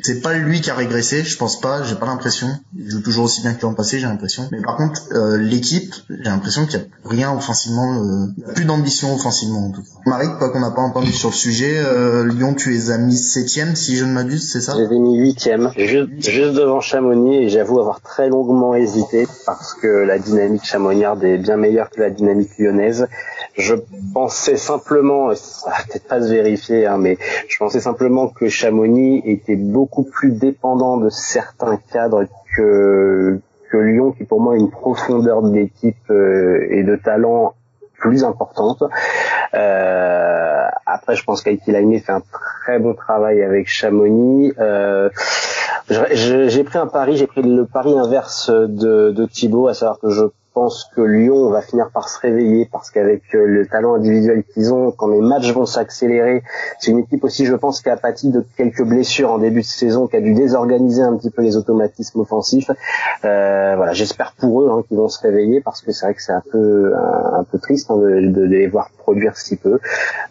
c'est pas lui qui a régressé, je pense pas, j'ai pas l'impression. Il joue toujours aussi bien que l'an passé, j'ai l'impression. Mais par contre, euh, l'équipe, j'ai l'impression qu'il y a rien offensivement, euh, plus d'ambition offensivement en tout cas. Marie, quoi qu'on n'a pas entendu sur le sujet, euh, Lyon, tu les as mis septième, si je ne m'abuse, c'est ça? J'ai mis huitième, juste, juste devant Chamonix, et j'avoue avoir très longuement hésité parce que la dynamique chamoniarde est bien meilleure que la dynamique lyonnaise. Je pensais simplement, ça va peut-être pas se vérifier, hein, mais je pensais simplement que Chamonix était beaucoup plus dépendant de certains cadres que que Lyon, qui pour moi a une profondeur d'équipe euh, et de talent plus importante. Euh, après, je pense qu'Aiki fait un très bon travail avec Chamonix. Euh, j'ai pris un pari, j'ai pris le pari inverse de, de Thibaut, à savoir que je pense que Lyon va finir par se réveiller parce qu'avec euh, le talent individuel qu'ils ont, quand les matchs vont s'accélérer, c'est une équipe aussi, je pense, qui a pâti de quelques blessures en début de saison, qui a dû désorganiser un petit peu les automatismes offensifs. Euh, voilà, j'espère pour eux hein, qu'ils vont se réveiller parce que c'est vrai que c'est un peu un, peu triste hein, de, de, les voir produire si peu.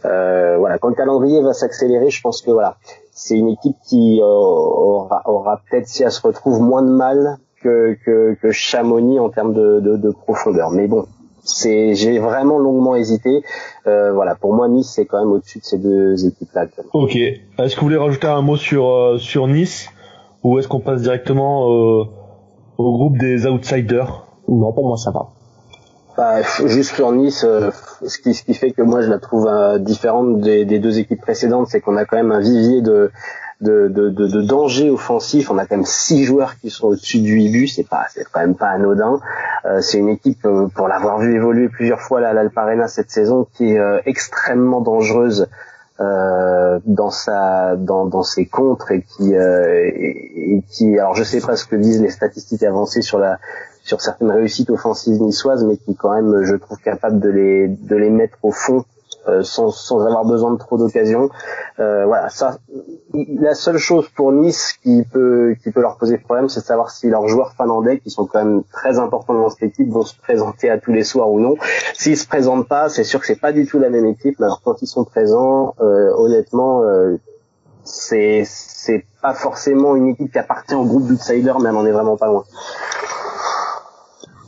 Euh, voilà, quand le calendrier va s'accélérer, je pense que voilà, c'est une équipe qui euh, aura, aura peut-être si elle se retrouve moins de mal que, que, que Chamonix en termes de, de, de profondeur. Mais bon, c'est j'ai vraiment longuement hésité. Euh, voilà, pour moi Nice c'est quand même au-dessus de ces deux équipes-là. Ok. Est-ce que vous voulez rajouter un mot sur euh, sur Nice? Ou est-ce qu'on passe directement euh, au groupe des outsiders? Non, pour moi ça va. Bah, juste sur Nice, euh, ce qui ce qui fait que moi je la trouve différente des, des deux équipes précédentes, c'est qu'on a quand même un vivier de de, de, de, de, danger offensif. On a quand même six joueurs qui sont au-dessus du 8 buts. C'est pas, c'est quand même pas anodin. Euh, c'est une équipe, euh, pour l'avoir vu évoluer plusieurs fois là, à l'Alparena cette saison, qui est euh, extrêmement dangereuse euh, dans sa, dans, dans ses contres et qui, et, qui, alors je sais pas ce que disent les statistiques avancées sur la, sur certaines réussites offensives niçoises, mais qui quand même, je trouve capable de les, de les mettre au fond euh, sans, sans avoir besoin de trop d'occasions. Euh, voilà, ça. La seule chose pour Nice qui peut qui peut leur poser problème, c'est de savoir si leurs joueurs finlandais, qui sont quand même très importants dans cette équipe, vont se présenter à tous les soirs ou non. S'ils se présentent pas, c'est sûr que c'est pas du tout la même équipe. Mais alors quand ils sont présents, euh, honnêtement, euh, c'est c'est pas forcément une équipe qui appartient au groupe d'outsiders, elle en est vraiment pas loin.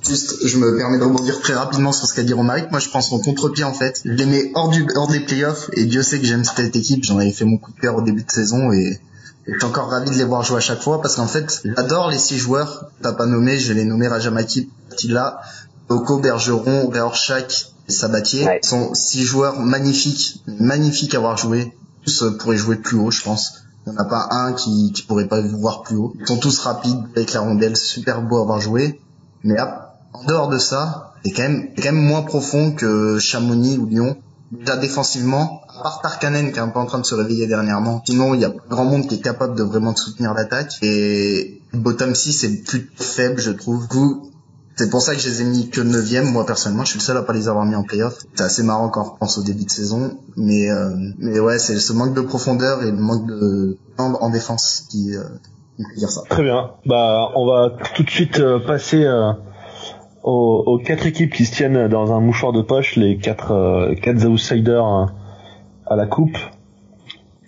Juste, je me permets de rebondir très rapidement sur ce qu'a dit Romaric. Moi, je prends son contre-pied, en fait. Je les mets hors, du, hors des playoffs, et Dieu sait que j'aime cette équipe. J'en avais fait mon coup de cœur au début de saison, et, je suis encore ravi de les voir jouer à chaque fois, parce qu'en fait, j'adore les six joueurs. T'as pas nommé, je les nommer Rajamaki, Tila, Oko, Bergeron, Réorchak et Sabatier. Ouais. sont six joueurs magnifiques, magnifiques à avoir joué. Tous euh, pourraient jouer plus haut, je pense. Il n'y en a pas un qui, qui pourrait pas voir plus haut. Ils sont tous rapides avec la rondelle, super beau à avoir joué. Mais là, en dehors de ça, c'est quand même, quand même moins profond que Chamonix ou Lyon. Déjà défensivement, à part Tarkanen qui est un peu en train de se réveiller dernièrement. Sinon, il y a grand monde qui est capable de vraiment soutenir l'attaque. Et bottom 6 c'est plus faible, je trouve. C'est pour ça que je les ai mis que 9 Moi, personnellement, je suis le seul à pas les avoir mis en playoff. C'est assez marrant quand on repense au début de saison. Mais, euh, mais ouais, c'est ce manque de profondeur et le manque de en, défense qui, euh, dire ça. Très bien. Bah, on va tout de suite euh, passer euh, aux, aux, quatre équipes qui se tiennent dans un mouchoir de poche, les quatre, euh, quatre outsiders hein, à la coupe,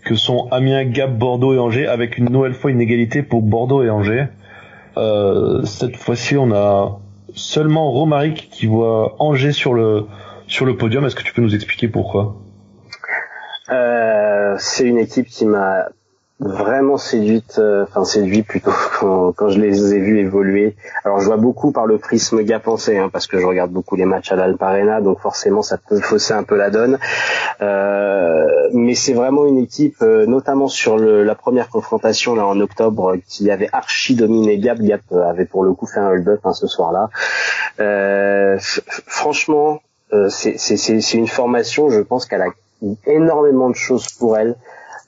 que sont Amiens, Gap, Bordeaux et Angers, avec une nouvelle fois une égalité pour Bordeaux et Angers. Euh, cette fois-ci, on a seulement Romaric qui voit Angers sur le sur le podium. Est-ce que tu peux nous expliquer pourquoi? Euh, C'est une équipe qui m'a vraiment séduite, euh, enfin séduit plutôt quand, quand, je les ai vus évoluer. Alors je vois beaucoup par le prisme gap hein, parce que je regarde beaucoup les matchs à l'Alparena, donc forcément ça peut fausser un peu la donne. Euh, mais c'est vraiment une équipe, euh, notamment sur le, la première confrontation là en octobre, qui avait archi dominé Gap. Gap avait pour le coup fait un hold-up hein, ce soir-là. Euh, franchement, c'est une formation, je pense qu'elle a énormément de choses pour elle.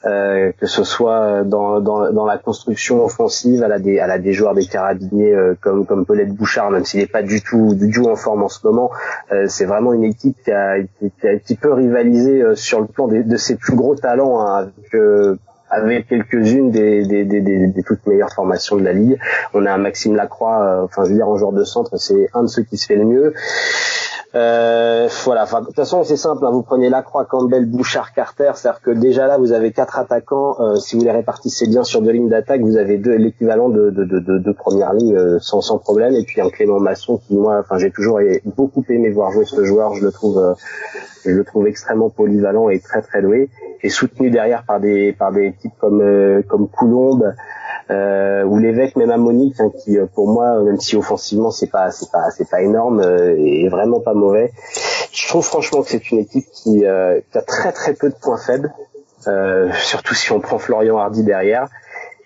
Euh, que ce soit dans, dans, dans, la construction offensive, elle a des, elle a des joueurs des carabiniers euh, comme comme Paulette Bouchard, même s'il n'est pas du tout du tout en forme en ce moment. Euh, c'est vraiment une équipe qui a, qui, qui peut rivaliser sur le plan de ses plus gros talents hein, avec, avec quelques-unes des, des, des, des, toutes meilleures formations de la ligue. On a un Maxime Lacroix, enfin je veux dire en joueur de centre, c'est un de ceux qui se fait le mieux. Euh, voilà. de toute façon, c'est simple. Hein, vous prenez Lacroix, Campbell, Bouchard, Carter. C'est-à-dire que déjà là, vous avez quatre attaquants. Euh, si vous les répartissez bien sur deux lignes d'attaque, vous avez deux l'équivalent de, de, de, de, première ligne euh, sans, sans problème. Et puis un Clément Masson qui moi, enfin, j'ai toujours beaucoup aimé voir jouer ce joueur. Je le trouve, je le trouve extrêmement polyvalent et très très doué. Et soutenu derrière par des par des types comme comme Coulombe euh, ou l'évêque même à Monique hein, qui euh, pour moi même si offensivement c'est pas c'est pas c'est pas énorme euh, est vraiment pas mauvais. Je trouve franchement que c'est une équipe qui, euh, qui, a très très peu de points faibles euh, surtout si on prend Florian Hardy derrière.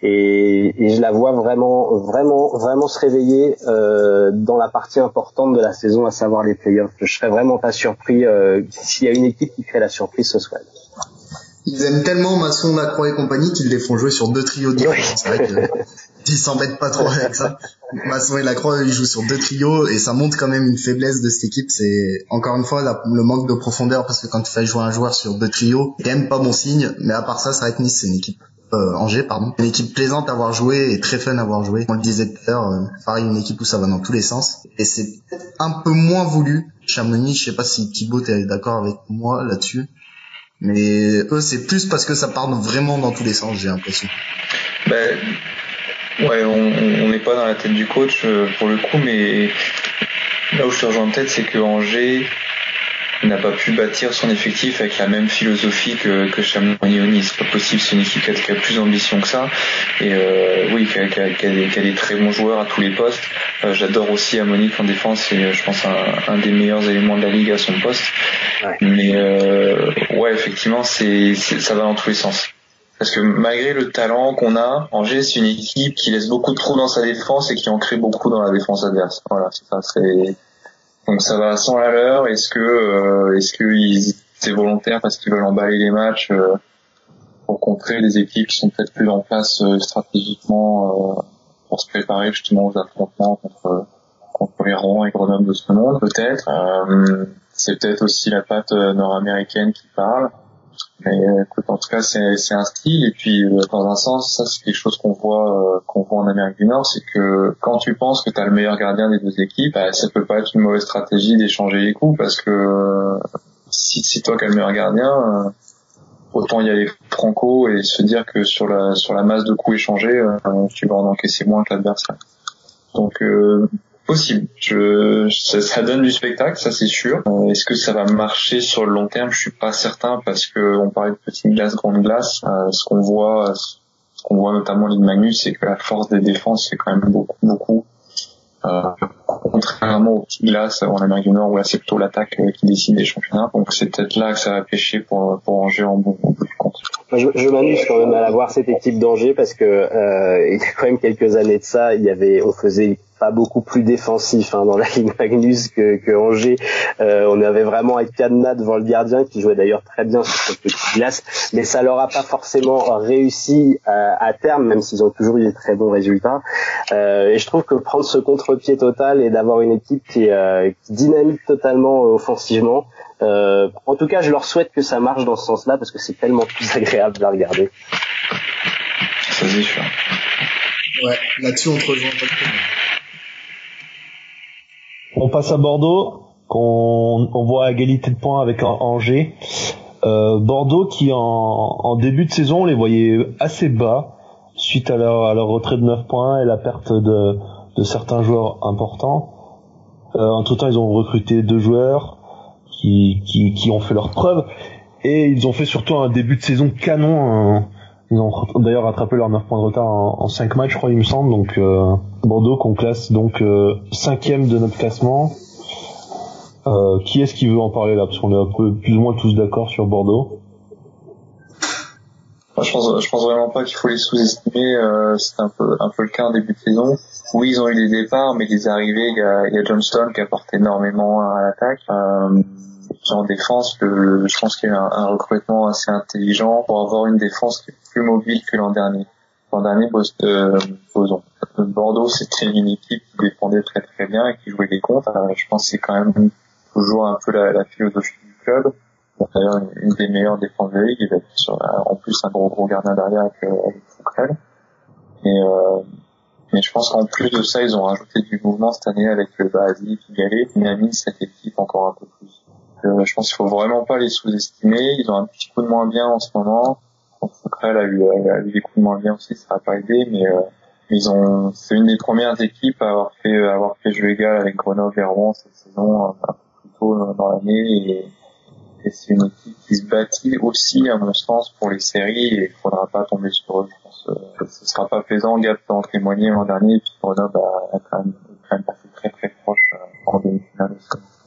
Et, et je la vois vraiment vraiment vraiment se réveiller euh, dans la partie importante de la saison à savoir les playoffs. Je serais vraiment pas surpris s'il y a une équipe qui crée la surprise ce soir ils aiment tellement Masson, Lacroix et compagnie qu'ils les font jouer sur deux trios différents. C'est vrai qu'ils s'embêtent pas trop avec ça. Masson et Lacroix, ils jouent sur deux trios et ça montre quand même une faiblesse de cette équipe. C'est encore une fois le manque de profondeur parce que quand tu fais jouer un joueur sur deux trios, c'est quand même pas bon signe. Mais à part ça, ça va être Nice, c'est une équipe euh, Angers, pardon. Une équipe plaisante à avoir joué et très fun à avoir joué. On le disait tout à l'heure, euh, pareil, une équipe où ça va dans tous les sens. Et c'est un peu moins voulu. Chamonix, je sais pas si Thibaut t'es d'accord avec moi là-dessus. Mais eux, c'est plus parce que ça part vraiment dans tous les sens, j'ai l'impression. Ben, ouais, on n'est pas dans la tête du coach euh, pour le coup, mais là où je te rejoins en tête, c'est que Angers n'a pas pu bâtir son effectif avec la même philosophie que, que Chamonix C'est pas possible, c'est une équipe qui a, plus d'ambition que ça. Et euh, oui, qui a, qui, a, qui, a des, très bons joueurs à tous les postes. Euh, j'adore aussi Monique en défense, c'est je pense un, un, des meilleurs éléments de la ligue à son poste. Mais euh, ouais, effectivement, c'est ça va dans tous les sens. Parce que malgré le talent qu'on a, Angers c'est une équipe qui laisse beaucoup de trous dans sa défense et qui en crée beaucoup dans la défense adverse. Voilà, c'est ça. C'est donc ça va sans la leur. Est-ce que euh, est-ce que c'est volontaire parce qu'ils veulent emballer les matchs euh, pour contrer des équipes qui sont peut-être plus en place euh, stratégiquement pour se préparer justement aux affrontements contre contre les Rouen et Grenoble de ce monde peut-être. c'est peut-être aussi la patte nord-américaine qui parle. Mais écoute, en tout cas, c'est, c'est un style. Et puis, euh, dans un sens, ça, c'est quelque chose qu'on voit, euh, qu'on voit en Amérique du Nord, c'est que quand tu penses que tu as le meilleur gardien des deux équipes, bah, ça peut pas être une mauvaise stratégie d'échanger les coups, parce que euh, si c'est toi qui le meilleur gardien, autant y aller franco et se dire que sur la sur la masse de coups échangés, tu vas en encaisser moins que l'adversaire. Donc possible. Je, ça, donne du spectacle, ça c'est sûr. Euh, est-ce que ça va marcher sur le long terme? Je suis pas certain parce que on parlait de petite glace, grande glace. Euh, ce qu'on voit, ce qu'on voit notamment en Ligue Magnus, c'est que la force des défenses c'est quand même beaucoup, beaucoup. Euh, contrairement aux petites glaces en Amérique du Nord où là c'est plutôt l'attaque qui décide des championnats. Donc c'est peut-être là que ça va pêcher pour pour Angers en bout, de compte. Je, je m'amuse quand même à voir cette équipe d'Angers parce que euh, il y a quand même quelques années de ça, il y avait on faisait pas beaucoup plus défensif hein, dans la Ligue Magnus que, que Angers. Euh, on avait vraiment un cadenas devant le gardien qui jouait d'ailleurs très bien sur cette petite glace, mais ça leur a pas forcément réussi à, à terme, même s'ils ont toujours eu des très bons résultats. Euh, et je trouve que prendre ce contre-pied total et d'avoir une équipe qui, euh, qui dynamique totalement offensivement, euh, en tout cas, je leur souhaite que ça marche dans ce sens-là parce que c'est tellement plus agréable à regarder. Ça c'est sûr. Ouais, là-dessus on te rejoint pas on passe à Bordeaux, qu'on on voit à égalité de points avec Angers. Euh, Bordeaux qui en, début de saison on les voyait assez bas suite à leur, à leur retrait de 9 points et la perte de, de certains joueurs importants. Euh, en tout temps ils ont recruté deux joueurs qui, qui, qui ont fait leur preuve et ils ont fait surtout un début de saison canon. Ils ont d'ailleurs rattrapé leurs 9 points de retard en, 5 matchs, je crois, il me semble. Donc euh, Bordeaux qu'on classe donc euh, cinquième de notre classement. Euh, qui est-ce qui veut en parler là? Parce qu'on est un peu plus ou moins tous d'accord sur Bordeaux. Je pense, pense vraiment pas qu'il faut les sous-estimer. Euh, c'est un peu, le cas en début de saison. Oui, ils ont eu des départs, mais des arrivées. Il y a, il y a Johnston qui apporte énormément à l'attaque. Euh, en défense, je pense qu'il y a un, un, recrutement assez intelligent pour avoir une défense qui est plus mobile que l'an dernier. L'an dernier, euh, Bordeaux, c'était une équipe qui défendait très très bien et qui jouait des comptes. je pense que c'est quand même toujours un peu la, la philosophie du club. D'ailleurs, une, des meilleures défenses de ligue. sur, en plus un gros gros gardien derrière avec, euh, avec Fouquel. Et, euh, mais je pense qu'en plus de ça, ils ont rajouté du mouvement cette année avec le Basi, Pigalet, qui a mis cette équipe encore un peu plus euh, je pense qu'il faut vraiment pas les sous-estimer. Ils ont un petit coup de moins bien en ce moment. Après, a eu, a eu des coups de moins bien aussi, ça n'a pas aidé, mais euh, ils ont, c'est une des premières équipes à avoir fait, avoir fait jeu égal avec Grenoble et Rouen cette saison, un peu plus tôt dans l'année, et, et c'est une équipe qui se bâtit aussi, à mon sens, pour les séries, et il faudra pas tomber sur eux. Je pense que ce sera pas plaisant. Gap en témoigner l'an dernier, puis Grenoble a, quand même, quand même passé très très proche euh, en demi-finale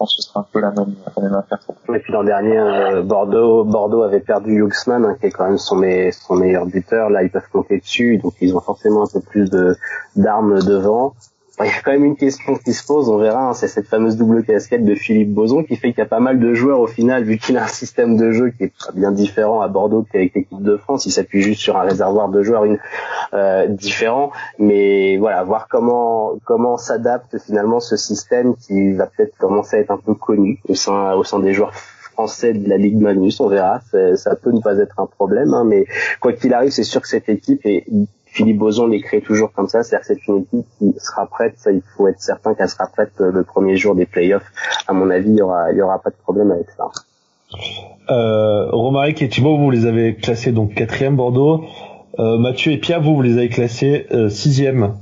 pense que ce sera un peu la même, la même affaire. Et puis l'an dernier, euh, Bordeaux, Bordeaux avait perdu Huxman, hein, qui est quand même son, son meilleur buteur. Là, ils peuvent compter dessus, donc ils ont forcément un peu plus de d'armes devant il y a quand même une question qui se pose, on verra, hein, c'est cette fameuse double casquette de Philippe Boson qui fait qu'il y a pas mal de joueurs au final, vu qu'il a un système de jeu qui est bien différent à Bordeaux qu'avec l'équipe de France, il s'appuie juste sur un réservoir de joueurs une, euh, différent, mais voilà, voir comment comment s'adapte finalement ce système qui va peut-être commencer à être un peu connu au sein au sein des joueurs français de la Ligue Magnus, on verra, ça peut ne pas être un problème, hein, mais quoi qu'il arrive, c'est sûr que cette équipe est Philippe Boson les crée toujours comme ça, c'est-à-dire que c'est une équipe qui sera prête, ça il faut être certain qu'elle sera prête euh, le premier jour des playoffs. À mon avis, il y aura, il y aura pas de problème avec ça. Euh, Romaric et Thibaut, vous les avez classés donc quatrième Bordeaux. Euh, Mathieu et Pierre, vous, vous les avez classés euh, sixième.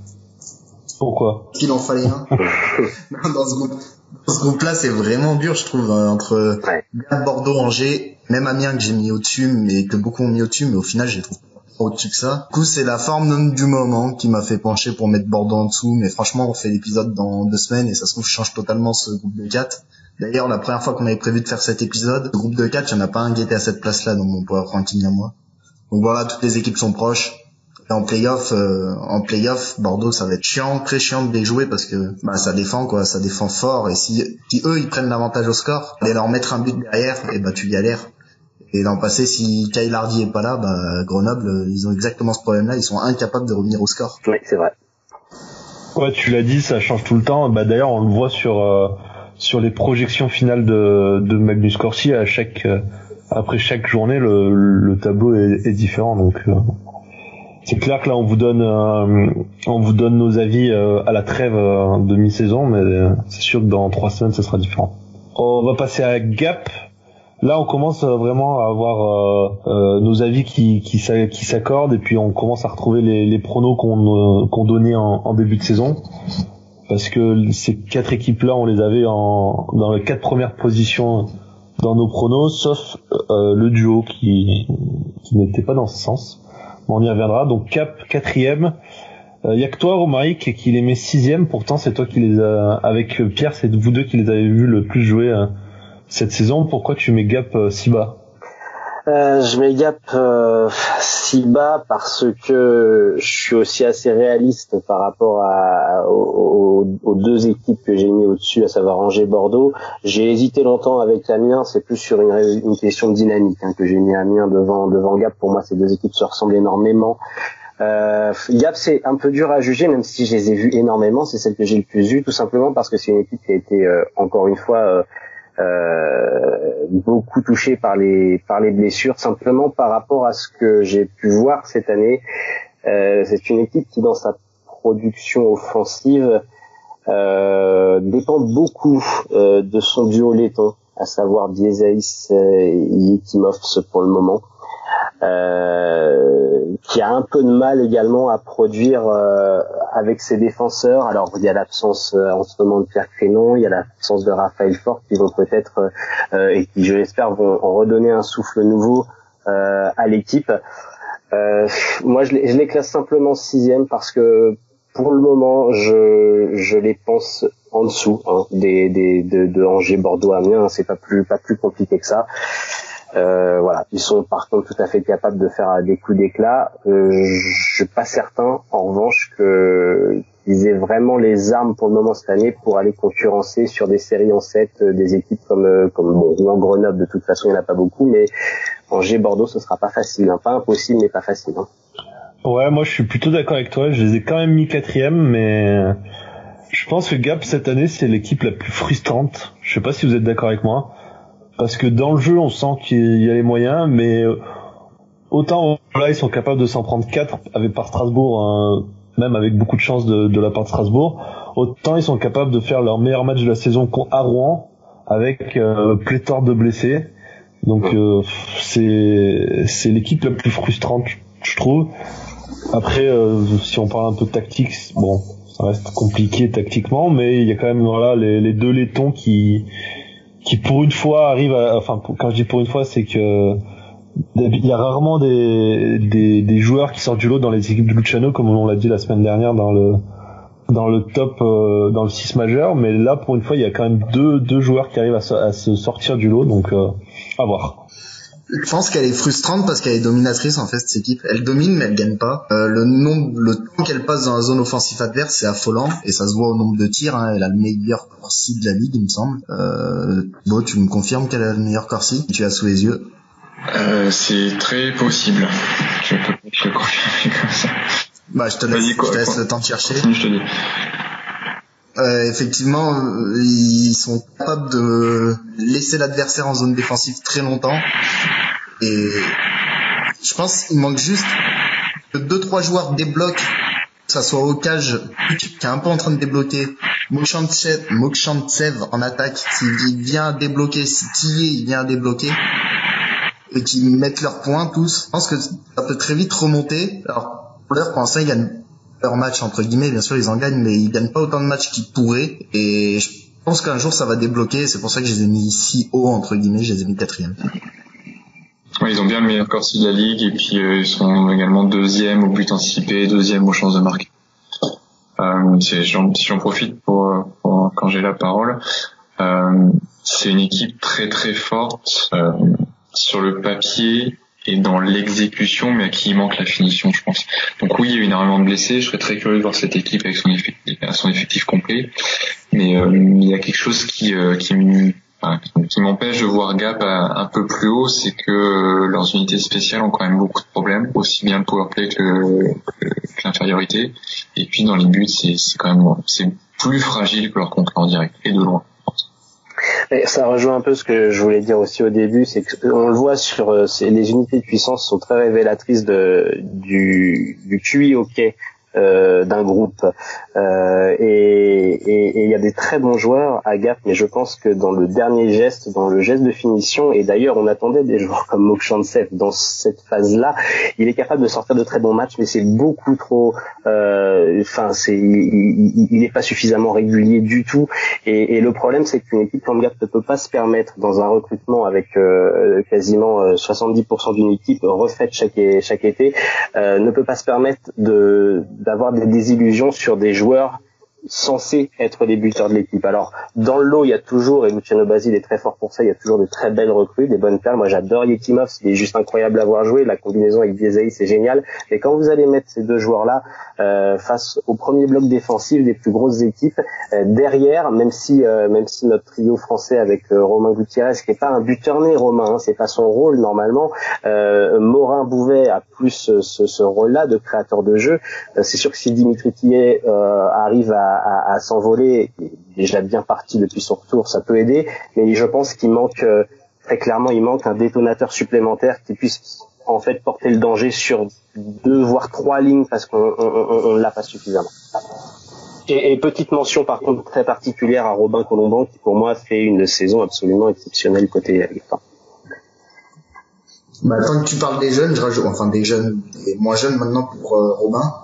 Pourquoi? Qu'il en fallait un. dans ce groupe, dans ce groupe-là, c'est vraiment dur, je trouve, hein, entre ouais. Bordeaux, Angers, même Amiens que j'ai mis au-dessus, mais que beaucoup ont mis au-dessus, mais au final, j'ai trouvé au-dessus que ça. Du coup, c'est la forme du moment qui m'a fait pencher pour mettre Bordeaux en dessous, mais franchement, on fait l'épisode dans deux semaines et ça se trouve, change totalement ce groupe de 4. D'ailleurs, la première fois qu'on avait prévu de faire cet épisode, le groupe de 4, il n'y en a pas un qui était à cette place-là dans mon power ranking à moi. Donc voilà, toutes les équipes sont proches. Et en playoff, euh, en playoff, Bordeaux, ça va être chiant, très chiant de les jouer parce que bah, ça défend quoi, ça défend fort. Et si, eux ils prennent l'avantage au score, aller leur mettre un but derrière, et bah tu galères. Et l'an passé, si Kyle Hardy est pas là, bah, Grenoble, ils ont exactement ce problème-là. Ils sont incapables de revenir au score. Oui, c'est vrai. Ouais, tu l'as dit, ça change tout le temps. Bah, d'ailleurs, on le voit sur euh, sur les projections finales de, de Magnus Corsi. À chaque euh, après chaque journée, le, le tableau est, est, différent. Donc, euh, c'est clair que là, on vous donne on vous donne nos avis à la trêve de mi-saison, mais c'est sûr que dans trois semaines, ce sera différent. On va passer à Gap. Là, on commence euh, vraiment à avoir euh, euh, nos avis qui, qui, s'accordent et puis on commence à retrouver les, les pronos qu'on qu'on donnait en, en, début de saison. Parce que ces quatre équipes-là, on les avait en, dans les quatre premières positions dans nos pronos, sauf le duo qui, qui n'était pas dans ce sens. on y reviendra. Donc Cap quatrième. Il y a que toi, Romaric, qui les met sixième. Pourtant, c'est toi qui les a, avec Pierre, c'est vous deux qui les avez vus le plus jouer cette saison, pourquoi tu mets Gap euh, si bas euh, je mets Gap euh, si bas parce que je suis aussi assez réaliste par rapport à, aux, deux équipes que j'ai mis au-dessus, à savoir Angers Bordeaux. J'ai hésité longtemps avec Amiens, c'est plus sur une, une question de dynamique hein, que j'ai mis Amiens devant devant Gap. Pour moi, ces deux équipes se ressemblent énormément. Euh, Gap, c'est un peu dur à juger, même si je les ai vus énormément. C'est celle que j'ai le plus vue, tout simplement parce que c'est une équipe qui a été euh, encore une fois euh, beaucoup touché par les par les blessures. Simplement par rapport à ce que j'ai pu voir cette année, euh, c'est une équipe qui dans sa production offensive euh, dépend beaucoup de son duo laiton, à savoir Dieseis et Yekimovs pour le moment euh, qui a un peu de mal également à produire euh, avec ses défenseurs. Alors il y a l'absence euh, en ce moment de Pierre Crénon, il y a l'absence de Raphaël Fort qui vont peut-être euh, et qui je l'espère vont redonner un souffle nouveau à l'équipe. moi je les, classe simplement sixième parce que pour le moment je, je les pense en dessous hein, des, des de, de Angers, Bordeaux, Amiens. C'est pas plus pas plus compliqué que ça. Euh, voilà, ils sont par contre tout à fait capables de faire des coups d'éclat. Euh, je suis pas certain, en revanche, que qu'ils aient vraiment les armes pour le moment cette année pour aller concurrencer sur des séries en 7 euh, des équipes comme euh, comme bon, Grenoble. De toute façon, il n'y en a pas beaucoup, mais Angers, Bordeaux, ce sera pas facile, hein. pas impossible, mais pas facile. Hein. Ouais, moi je suis plutôt d'accord avec toi. Je les ai quand même mis quatrième, mais je pense que Gap cette année c'est l'équipe la plus frustrante. Je sais pas si vous êtes d'accord avec moi parce que dans le jeu on sent qu'il y a les moyens, mais euh, autant là ils sont capables de s'en prendre 4 avec par Strasbourg, hein, même avec beaucoup de chance de, de, la part de Strasbourg, autant ils sont capables de faire leur meilleur match de la saison à Rouen avec pléthore de blessés. Donc c'est c'est l'équipe la plus frustrante, je trouve. Après, si on parle un peu de tactique, bon, ça reste compliqué tactiquement, mais il y a quand même voilà les, les deux laitons qui qui pour une fois arrivent à, enfin quand je dis pour une fois c'est que il y a rarement des, des, des, joueurs qui sortent du lot dans les équipes de Luciano comme on l'a dit la semaine dernière dans le dans le top euh, dans le 6 majeur. Mais là pour une fois il y a quand même deux, deux joueurs qui arrivent à, à se sortir du lot. Donc euh, à voir je pense qu'elle est frustrante parce qu'elle est dominatrice en fait cette équipe. Elle domine mais elle gagne pas. Euh, le nombre, le temps qu'elle passe dans la zone offensive adverse c'est affolant et ça se voit au nombre de tirs. Hein. Elle a le meilleur corsi de la ligue il me semble. Euh, bon, tu me confirmes qu'elle a le meilleur corsi? Tu as sous les yeux? Euh, C'est très possible. Je peux te le confirmer comme ça. Bah je te laisse, je te laisse le temps de chercher. Je te dis. Euh, effectivement, ils sont capables de laisser l'adversaire en zone défensive très longtemps. Et je pense qu'il manque juste que deux trois joueurs débloquent, que ça soit au cage qui est un peu en train de débloquer, Mokshantsev en attaque, s'il vient débloquer, si il vient débloquer, et qui mettent leurs points tous, je pense que ça peut très vite remonter. Alors, pour l'heure, pour l'instant, ils gagnent leur match entre guillemets, bien sûr ils en gagnent, mais ils gagnent pas autant de matchs qu'ils pourraient. Et je pense qu'un jour ça va débloquer. C'est pour ça que je les ai mis si haut entre guillemets, je les ai mis quatrième. Ils ont bien le meilleur corsi de la ligue et puis euh, ils sont également deuxième au but anticipé, deuxième aux chances de marque. Euh, si j'en profite pour, pour quand j'ai la parole, euh, c'est une équipe très très forte euh, sur le papier et dans l'exécution, mais à qui il manque la finition, je pense. Donc oui, il y a eu énormément de blessés. Je serais très curieux de voir cette équipe avec son effectif, son effectif complet. Mais euh, il y a quelque chose qui euh, qui qui m'empêche de voir Gap un peu plus haut, c'est que euh, leurs unités spéciales ont quand même beaucoup de problèmes, aussi bien le powerplay que, l'infériorité. Et puis dans les buts, c'est quand même c'est plus fragile que leur concurrent direct et de loin. Ça rejoint un peu ce que je voulais dire aussi au début, c'est qu'on le voit sur euh, les unités de puissance sont très révélatrices de, du, du QI hockey euh, d'un groupe. Euh, et il y a des très bons joueurs à Gap, mais je pense que dans le dernier geste, dans le geste de finition, et d'ailleurs on attendait des joueurs comme Mokshantsev dans cette phase-là, il est capable de sortir de très bons matchs, mais c'est beaucoup trop. Euh, enfin, c'est il n'est pas suffisamment régulier du tout. Et, et le problème, c'est qu'une équipe comme Gap ne peut pas se permettre dans un recrutement avec euh, quasiment 70% d'une équipe refaite chaque chaque été, ne peut pas se permettre de d'avoir des désillusions sur des joueurs censés être les buteurs de l'équipe. Alors, dans le lot, il y a toujours, et Luciano Basile est très fort pour ça, il y a toujours de très belles recrues, des bonnes perles. Moi, j'adore Yetimov, il est juste incroyable à voir jouer. La combinaison avec Biezai, c'est génial. Et quand vous allez mettre ces deux joueurs-là euh, face au premier bloc défensif des plus grosses équipes, euh, derrière, même si euh, même si notre trio français avec Romain Gutiérrez, qui est pas un buteur né, Romain, hein, c'est pas son rôle normalement, Morin Bouvet a plus ce, ce rôle-là de créateur de jeu. c'est sûr que si Dimitri Tillet arrive à à, s'envoler, déjà bien parti depuis son retour, ça peut aider, mais je pense qu'il manque euh, très clairement, il manque un détonateur supplémentaire qui puisse en fait porter le danger sur deux voire trois lignes parce qu'on on, l'a pas suffisamment. Et, petite mention par contre très particulière à Robin Colomban qui pour moi fait une saison absolument exceptionnelle côté Lupin. Bah, tant que tu parles des jeunes, je rajoute, enfin des jeunes, des moins jeunes maintenant pour euh, Robin,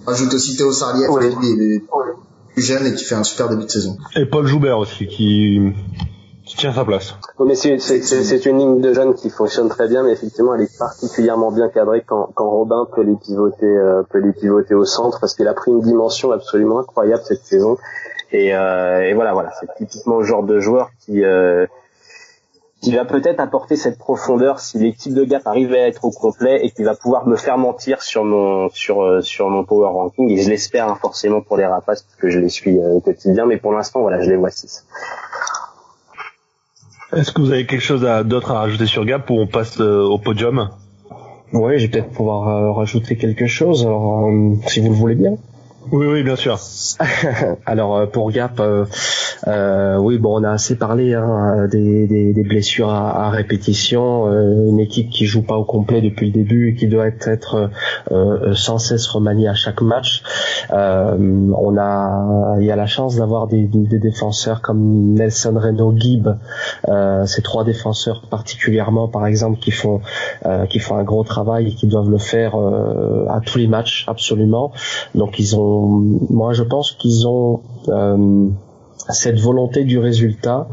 je rajoute aussi Théo Sarlier, plus jeune et qui fait un super début de saison. Et Paul Joubert aussi, qui, qui tient sa place. mais c'est une ligne de jeunes qui fonctionne très bien, mais effectivement, elle est particulièrement bien cadrée quand, quand Robin peut les pivoter, euh, peut les pivoter au centre, parce qu'il a pris une dimension absolument incroyable cette saison. Et, euh, et voilà, voilà, c'est typiquement le genre de joueur qui euh, qui va peut-être apporter cette profondeur si l'équipe de Gap arrive à être au complet et qui va pouvoir me faire mentir sur mon sur euh, sur mon power ranking et je l'espère hein, forcément pour les rapaces parce que je les suis euh, au quotidien mais pour l'instant voilà je les vois 6. Est-ce que vous avez quelque chose d'autre à rajouter sur Gap ou on passe euh, au podium? Oui, j'ai peut-être pouvoir rajouter quelque chose si vous le voulez bien. Oui, oui, bien sûr. Alors pour Gap, Euh, oui, bon, on a assez parlé hein, des, des, des, blessures à, à répétition, euh, une équipe qui joue pas au complet depuis le début et qui doit être euh, sans cesse remaniée à chaque match. on a, il y a la chance d'avoir des, des, défenseurs comme Nelson Reno, Gibb, ces trois défenseurs particulièrement, par exemple, qui font qui font un gros travail et qui doivent le faire à tous les matchs absolument. Donc ils ont, moi je pense qu'ils ont cette volonté du résultat.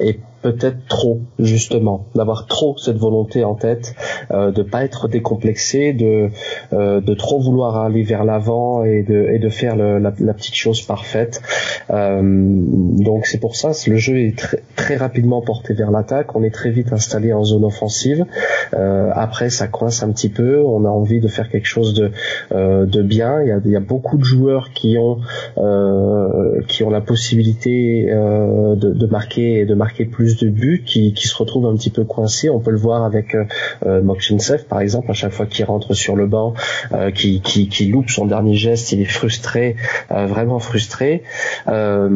Et peut-être trop justement d'avoir trop cette volonté en tête euh, de pas être décomplexé de euh, de trop vouloir aller vers l'avant et de et de faire le, la, petite chose parfaite. Euh, donc c'est pour ça le jeu est très très rapidement porté vers l'attaque. On est très vite installé en zone offensive. Euh, après ça coince un petit peu. On a envie de faire quelque chose de euh, de bien. Il y a, y a beaucoup de joueurs qui ont qui ont la possibilité de, de marquer et de marquer plus de buts qui, qui se retrouve un petit peu coincé. On peut le voir avec euh, euh par exemple, à chaque fois qu'il rentre sur le banc, euh, qui, qui, qui, loupe son dernier geste, il est frustré, euh, vraiment frustré. Euh,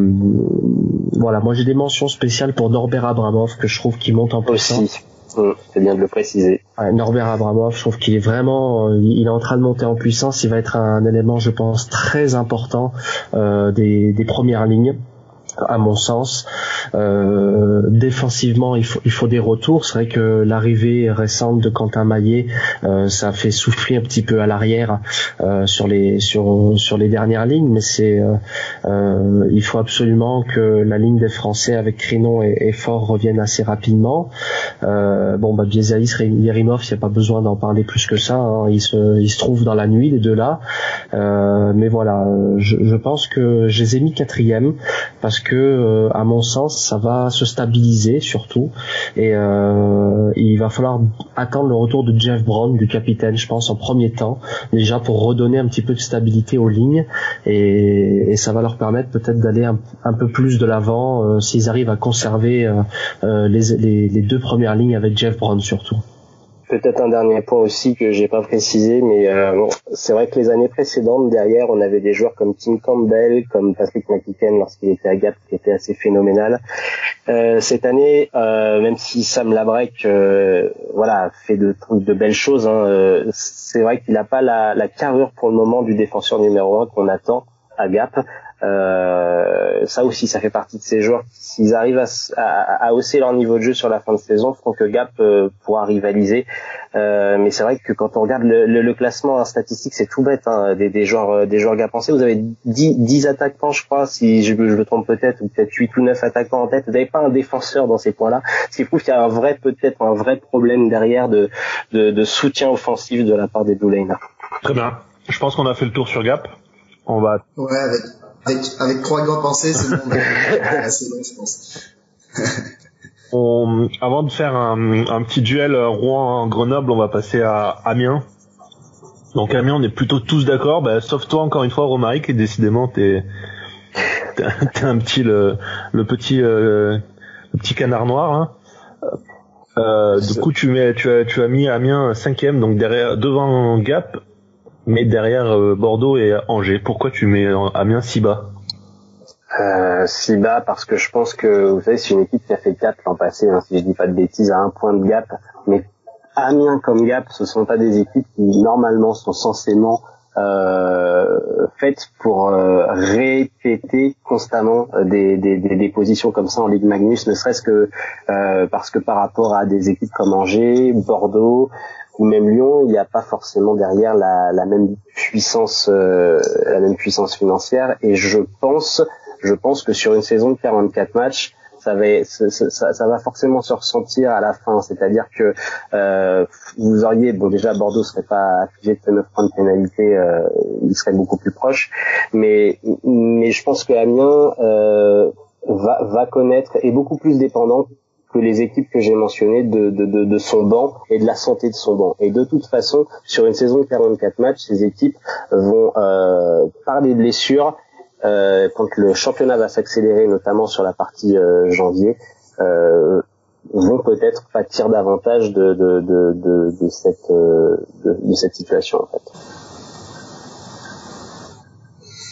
voilà, moi j'ai des mentions spéciales pour Norbert Abramov que je trouve qui monte en puissance. C'est bien de le préciser. Norbert Abramov, je trouve qu'il est vraiment, il est en train de monter en puissance. Il va être un élément, je pense, très important euh, des, des premières lignes à mon sens. Euh, défensivement, il faut, il faut des retours. C'est vrai que l'arrivée récente de Quentin Maillet, euh, ça fait souffrir un petit peu à l'arrière euh, sur les sur sur les dernières lignes, mais c'est euh, euh, il faut absolument que la ligne des Français avec Crinon et, Fort revienne assez rapidement. bon, bah Biezaïs, Yerimov, il n'y a pas besoin d'en parler plus que ça. Hein. Il se il se trouve dans la nuit les deux là. mais voilà, je, je pense que je les ai mis quatrième parce que euh, à mon sens ça va se stabiliser surtout et euh, il va falloir attendre le retour de Jeff Brown du capitaine je pense en premier temps déjà pour redonner un petit peu de stabilité aux lignes et, ça va leur permettre peut-être d'aller un, peu plus de l'avant euh, s'ils arrivent à conserver les, les deux premières lignes avec Jeff Brown surtout. Peut-être un dernier point aussi que j'ai pas précisé, mais euh, c'est vrai que les années précédentes, derrière, on avait des joueurs comme Tim Campbell, comme Patrick McKicken lorsqu'il était à Gap, qui était assez phénoménal. Euh, cette année, euh, même si Sam Labrec, voilà, fait de, belles choses, hein, c'est vrai qu'il n'a pas la, la carrure pour le moment du défenseur numéro un qu'on attend à Gap. Euh, ça aussi, ça fait partie de ces joueurs s'ils arrivent à, à, à, hausser leur niveau de jeu sur la fin de saison, feront que Gap euh, pourra rivaliser. Euh, mais c'est vrai que quand on regarde le, le, classement en statistique, c'est tout bête. Hein, des, des, joueurs, euh, des joueurs Gapençais, vous avez 10, 10 attaquants, je crois, si je, je me trompe peut-être, ou peut-être 8 ou 9 attaquants en tête. Vous n'avez pas un défenseur dans ces points-là, ce qui prouve qu'il y a un vrai, peut-être un vrai problème derrière de, de, de soutien offensif de la part des Blue Lane. Très bien. Je pense qu'on a fait le tour sur Gap. On va. Ouais, avec avec, avec trois grands pensées, c'est bon. c'est bon, je pense. on, avant de faire un, un petit duel Rouen-Grenoble, on va passer à Amiens. Donc Amiens, on est plutôt tous d'accord, bah, sauf toi encore une fois, Romaric, et décidément t'es t'es un petit le, le petit euh, le petit canard noir. Hein. Euh, du coup, tu mets tu as tu as mis Amiens cinquième, donc derrière devant Gap mais derrière euh, Bordeaux et Angers. Pourquoi tu mets Amiens si bas? Euh, si bas parce que je pense que vous savez c'est une équipe qui a fait 4 l'an passé hein, si je dis pas de bêtises à un point de gap mais Amiens comme gap ce sont pas des équipes qui normalement sont censément euh, faites pour euh, répéter constamment euh, des, des, des, positions comme ça en Ligue Magnus ne serait-ce que parce que par rapport à des équipes comme Angers, Bordeaux ou même Lyon, il n'y a pas forcément derrière la, la même puissance, euh, la même puissance financière. Et je pense, je pense que sur une saison de 44 matchs, ça va, ça, ça, ça, va forcément se ressentir à la fin. C'est-à-dire que euh, vous auriez, bon déjà Bordeaux serait pas affligé de 9 points de pénalité, euh, il serait beaucoup plus proche. Mais, mais je pense que Amiens euh, va, va connaître est beaucoup plus dépendant que les équipes que j'ai mentionnées de, de, de, de, son banc et de la santé de son banc. Et de toute façon, sur une saison de 44 matchs, ces équipes vont, euh, par des blessures, euh, quand le championnat va s'accélérer, notamment sur la partie euh, janvier, euh, vont peut-être pâtir davantage de, de, de, de, de cette, euh, de, cette situation en fait.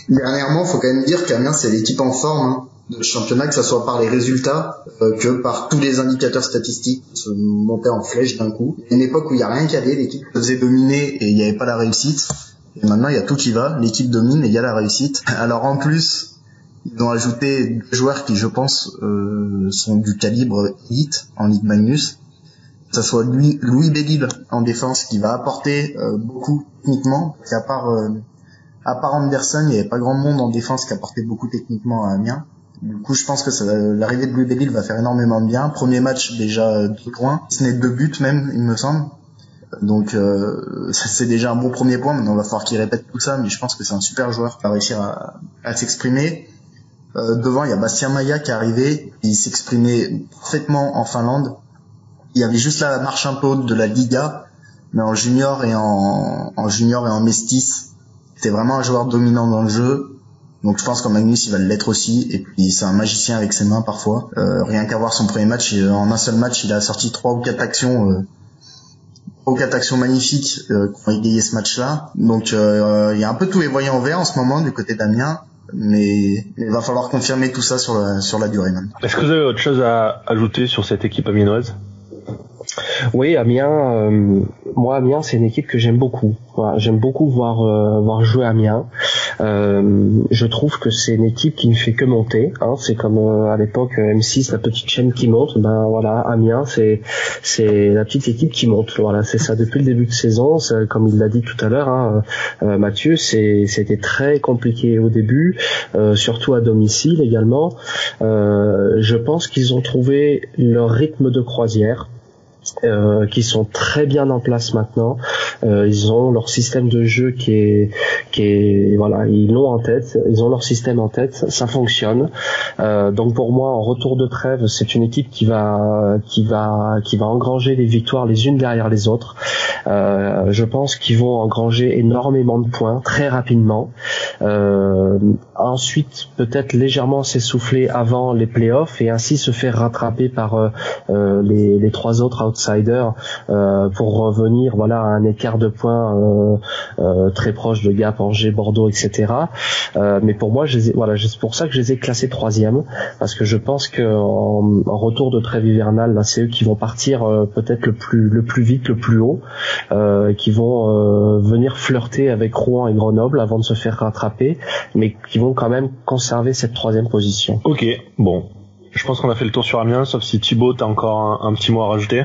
Dernièrement, faut quand même dire qu'Amiens c'est l'équipe en forme. Hein de championnat, que ce soit par les résultats euh, que par tous les indicateurs statistiques se montaient en flèche d'un coup. Une époque où il n'y a rien qui allait, l'équipe faisait dominer et il n'y avait pas la réussite. Et maintenant, il y a tout qui va, l'équipe domine et il y a la réussite. Alors en plus, ils ont ajouté des joueurs qui, je pense, euh, sont du calibre élite en Ligue Magnus. Que ce soit Louis, Louis Bellil en défense qui va apporter euh, beaucoup techniquement, à part à part Anderson, il n'y avait pas grand monde en défense qui apportait beaucoup techniquement à Amiens. Du coup, je pense que l'arrivée de Louis Bellil va faire énormément de bien. Premier match, déjà deux points. Ce n'est deux buts même, il me semble. Donc euh, c'est déjà un bon premier point. Maintenant, il va falloir qu'il répète tout ça, mais je pense que c'est un super joueur qui va réussir à, à s'exprimer. Euh, devant, il y a Bastien Maya qui est arrivé. Il s'exprimait parfaitement en Finlande. Il y avait juste la marche un peu de la Liga, mais en junior et en, en junior et en mestis, c'était vraiment un joueur dominant dans le jeu. Donc je pense qu'en Magnus il va l'être aussi et puis c'est un magicien avec ses mains parfois. Euh, rien qu'à voir son premier match, en un seul match il a sorti trois ou quatre actions, euh, trois ou quatre actions magnifiques euh, qui ont égayé ce match-là. Donc euh, il y a un peu tous les voyants en vert en ce moment du côté d'Amiens, mais il va falloir confirmer tout ça sur la, sur la durée même. Est-ce que vous avez autre chose à ajouter sur cette équipe amiénoise oui, Amiens, euh, moi Amiens, c'est une équipe que j'aime beaucoup. j'aime beaucoup voir euh, voir jouer Amiens. Euh, je trouve que c'est une équipe qui ne fait que monter. Hein. C'est comme à l'époque M6, la petite chaîne qui monte. Ben voilà, Amiens, c'est c'est la petite équipe qui monte. Voilà, c'est ça depuis le début de saison. Comme il l'a dit tout à l'heure, hein, Mathieu, c'est c'était très compliqué au début, surtout à domicile également. je pense qu'ils ont trouvé leur rythme de croisière. Euh, qui sont très bien en place maintenant. Euh, ils ont leur système de jeu qui est, qui est, voilà, ils l'ont en tête. Ils ont leur système en tête, ça fonctionne. Euh, donc pour moi, en retour de trêve, c'est une équipe qui va, qui va, qui va engranger les victoires les unes derrière les autres. Euh, je pense qu'ils vont engranger énormément de points très rapidement. Euh, ensuite, peut-être légèrement s'essouffler avant les playoffs et ainsi se faire rattraper par les, les trois autres outsider euh, pour revenir voilà à un écart de points euh, euh, très proche de Gap, Angers, Bordeaux, etc. mais pour moi, voilà, c'est pour ça que je les ai classés troisième parce que je pense que en, retour de trêve hivernale, c'est eux qui vont partir peut-être le plus le plus vite, le plus haut, qui vont venir flirter avec Rouen et Grenoble avant de se faire rattraper, mais qui vont quand même conserver cette troisième position. Ok, bon, je pense qu'on a fait le tour sur Amiens, sauf si Thibaut, t'as encore un, petit mot à rajouter?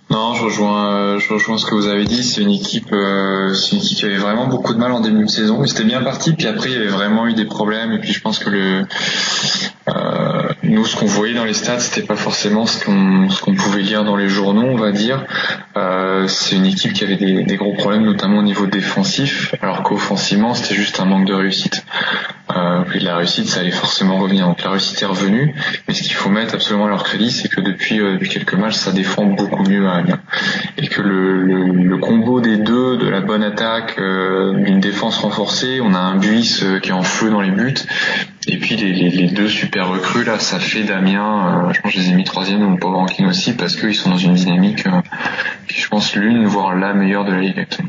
Non, je rejoins, euh, je rejoins ce que vous avez dit. C'est une équipe, euh, c'est une équipe qui avait vraiment beaucoup de mal en début de saison, c'était bien parti. Puis après, il y avait vraiment eu des problèmes. Et puis je pense que le, euh, nous, ce qu'on voyait dans les stats, c'était pas forcément ce qu'on, pouvait lire dans les journaux, on va dire. Euh, c'est une équipe qui avait des, gros problèmes, notamment au niveau défensif, alors qu'offensivement, c'était juste un manque de réussite. Euh, la réussite, ça allait forcément revenir. Donc la réussite est revenue, mais ce qu'il faut mettre absolument à leur crédit, c'est que depuis, quelques matchs, ça défend beaucoup mieux Et que le, combo des deux, de la bonne attaque, euh, d'une défense renforcée, on a un Buis euh, qui est en feu dans les buts, et puis les, deux super recrues là, ça fait d'Amiens, euh, je pense que je les ai mis troisième dans mon power ranking aussi, parce qu'ils sont dans une dynamique qui, je pense, l'une, voire la meilleure de la Ligue actuelle.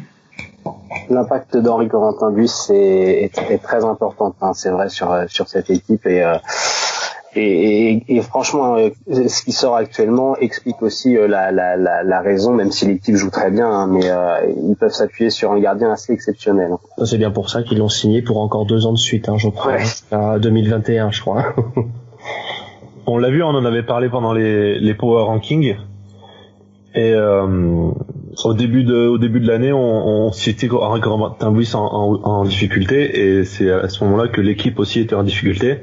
L'impact d'Henri Corentin Bus est, très important, hein, c'est vrai sur sur cette équipe. Et euh, et, et, franchement, euh, ce qui sort actuellement explique aussi euh, la, la, la, la raison, même si l'équipe joue très bien, hein, mais ils peuvent s'appuyer sur un gardien assez exceptionnel. C'est bien pour ça qu'ils l'ont signé pour encore deux ans de suite, hein, je crois, à 2021, je crois. on l'a vu, on en avait parlé pendant les, les Power Rankings. Et euh, au début de au début de l'année, on, on citait Martin en, en, en, difficulté, et c'est à ce moment-là que l'équipe aussi était en difficulté.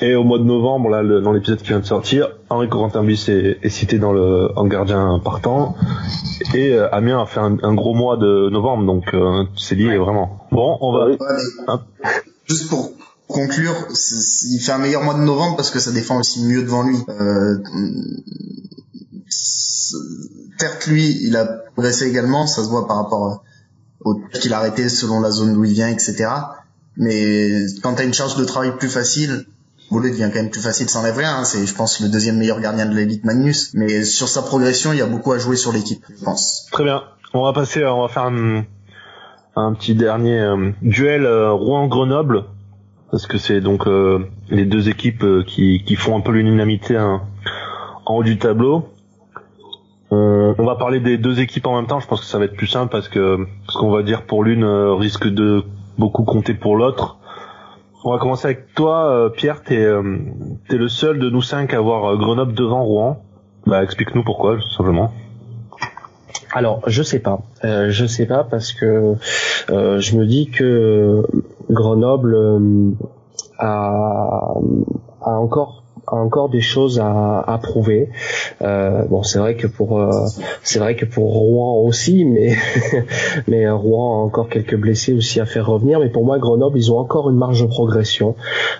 Et au mois de novembre, là, dans l'épisode qui vient de sortir, Henri Corentin Buis est, est, cité dans le en gardien partant, et euh, Amiens a fait un, un, gros mois de novembre, donc euh, c'est lié vraiment. Bon, on va. Juste pour conclure, il fait un meilleur mois de novembre parce que ça défend aussi mieux devant lui. Euh, certes lui il a progressé également ça se voit par rapport au qu'il a arrêté selon la zone d'où il vient etc mais quand t'as une charge de travail plus facile Boulet devient quand même plus facile sans rien hein. c'est je pense le deuxième meilleur gardien de l'élite Magnus mais sur sa progression il y a beaucoup à jouer sur l'équipe je pense très bien on va passer on va faire un, petit dernier euh, duel euh, Rouen Grenoble parce que c'est donc les deux équipes qui, qui font un peu l'unanimité hein, en haut du tableau. On, va parler des deux équipes en même temps. Je pense que ça va être plus simple parce que ce qu'on va dire pour l'une risque de beaucoup compter pour l'autre. On va commencer avec toi, Pierre. T'es es le seul de nous cinq à avoir Grenoble devant Rouen. Bah, explique-nous pourquoi, tout simplement. Alors, je sais pas. Euh, je sais pas parce que euh, je me dis que Grenoble euh, a, a encore encore des choses à, à prouver. Euh, bon, c'est vrai que pour euh, c'est vrai que pour Rouen aussi, mais mais Rouen a encore quelques blessés aussi à faire revenir. Mais pour moi, Grenoble, ils ont encore une marge de progression.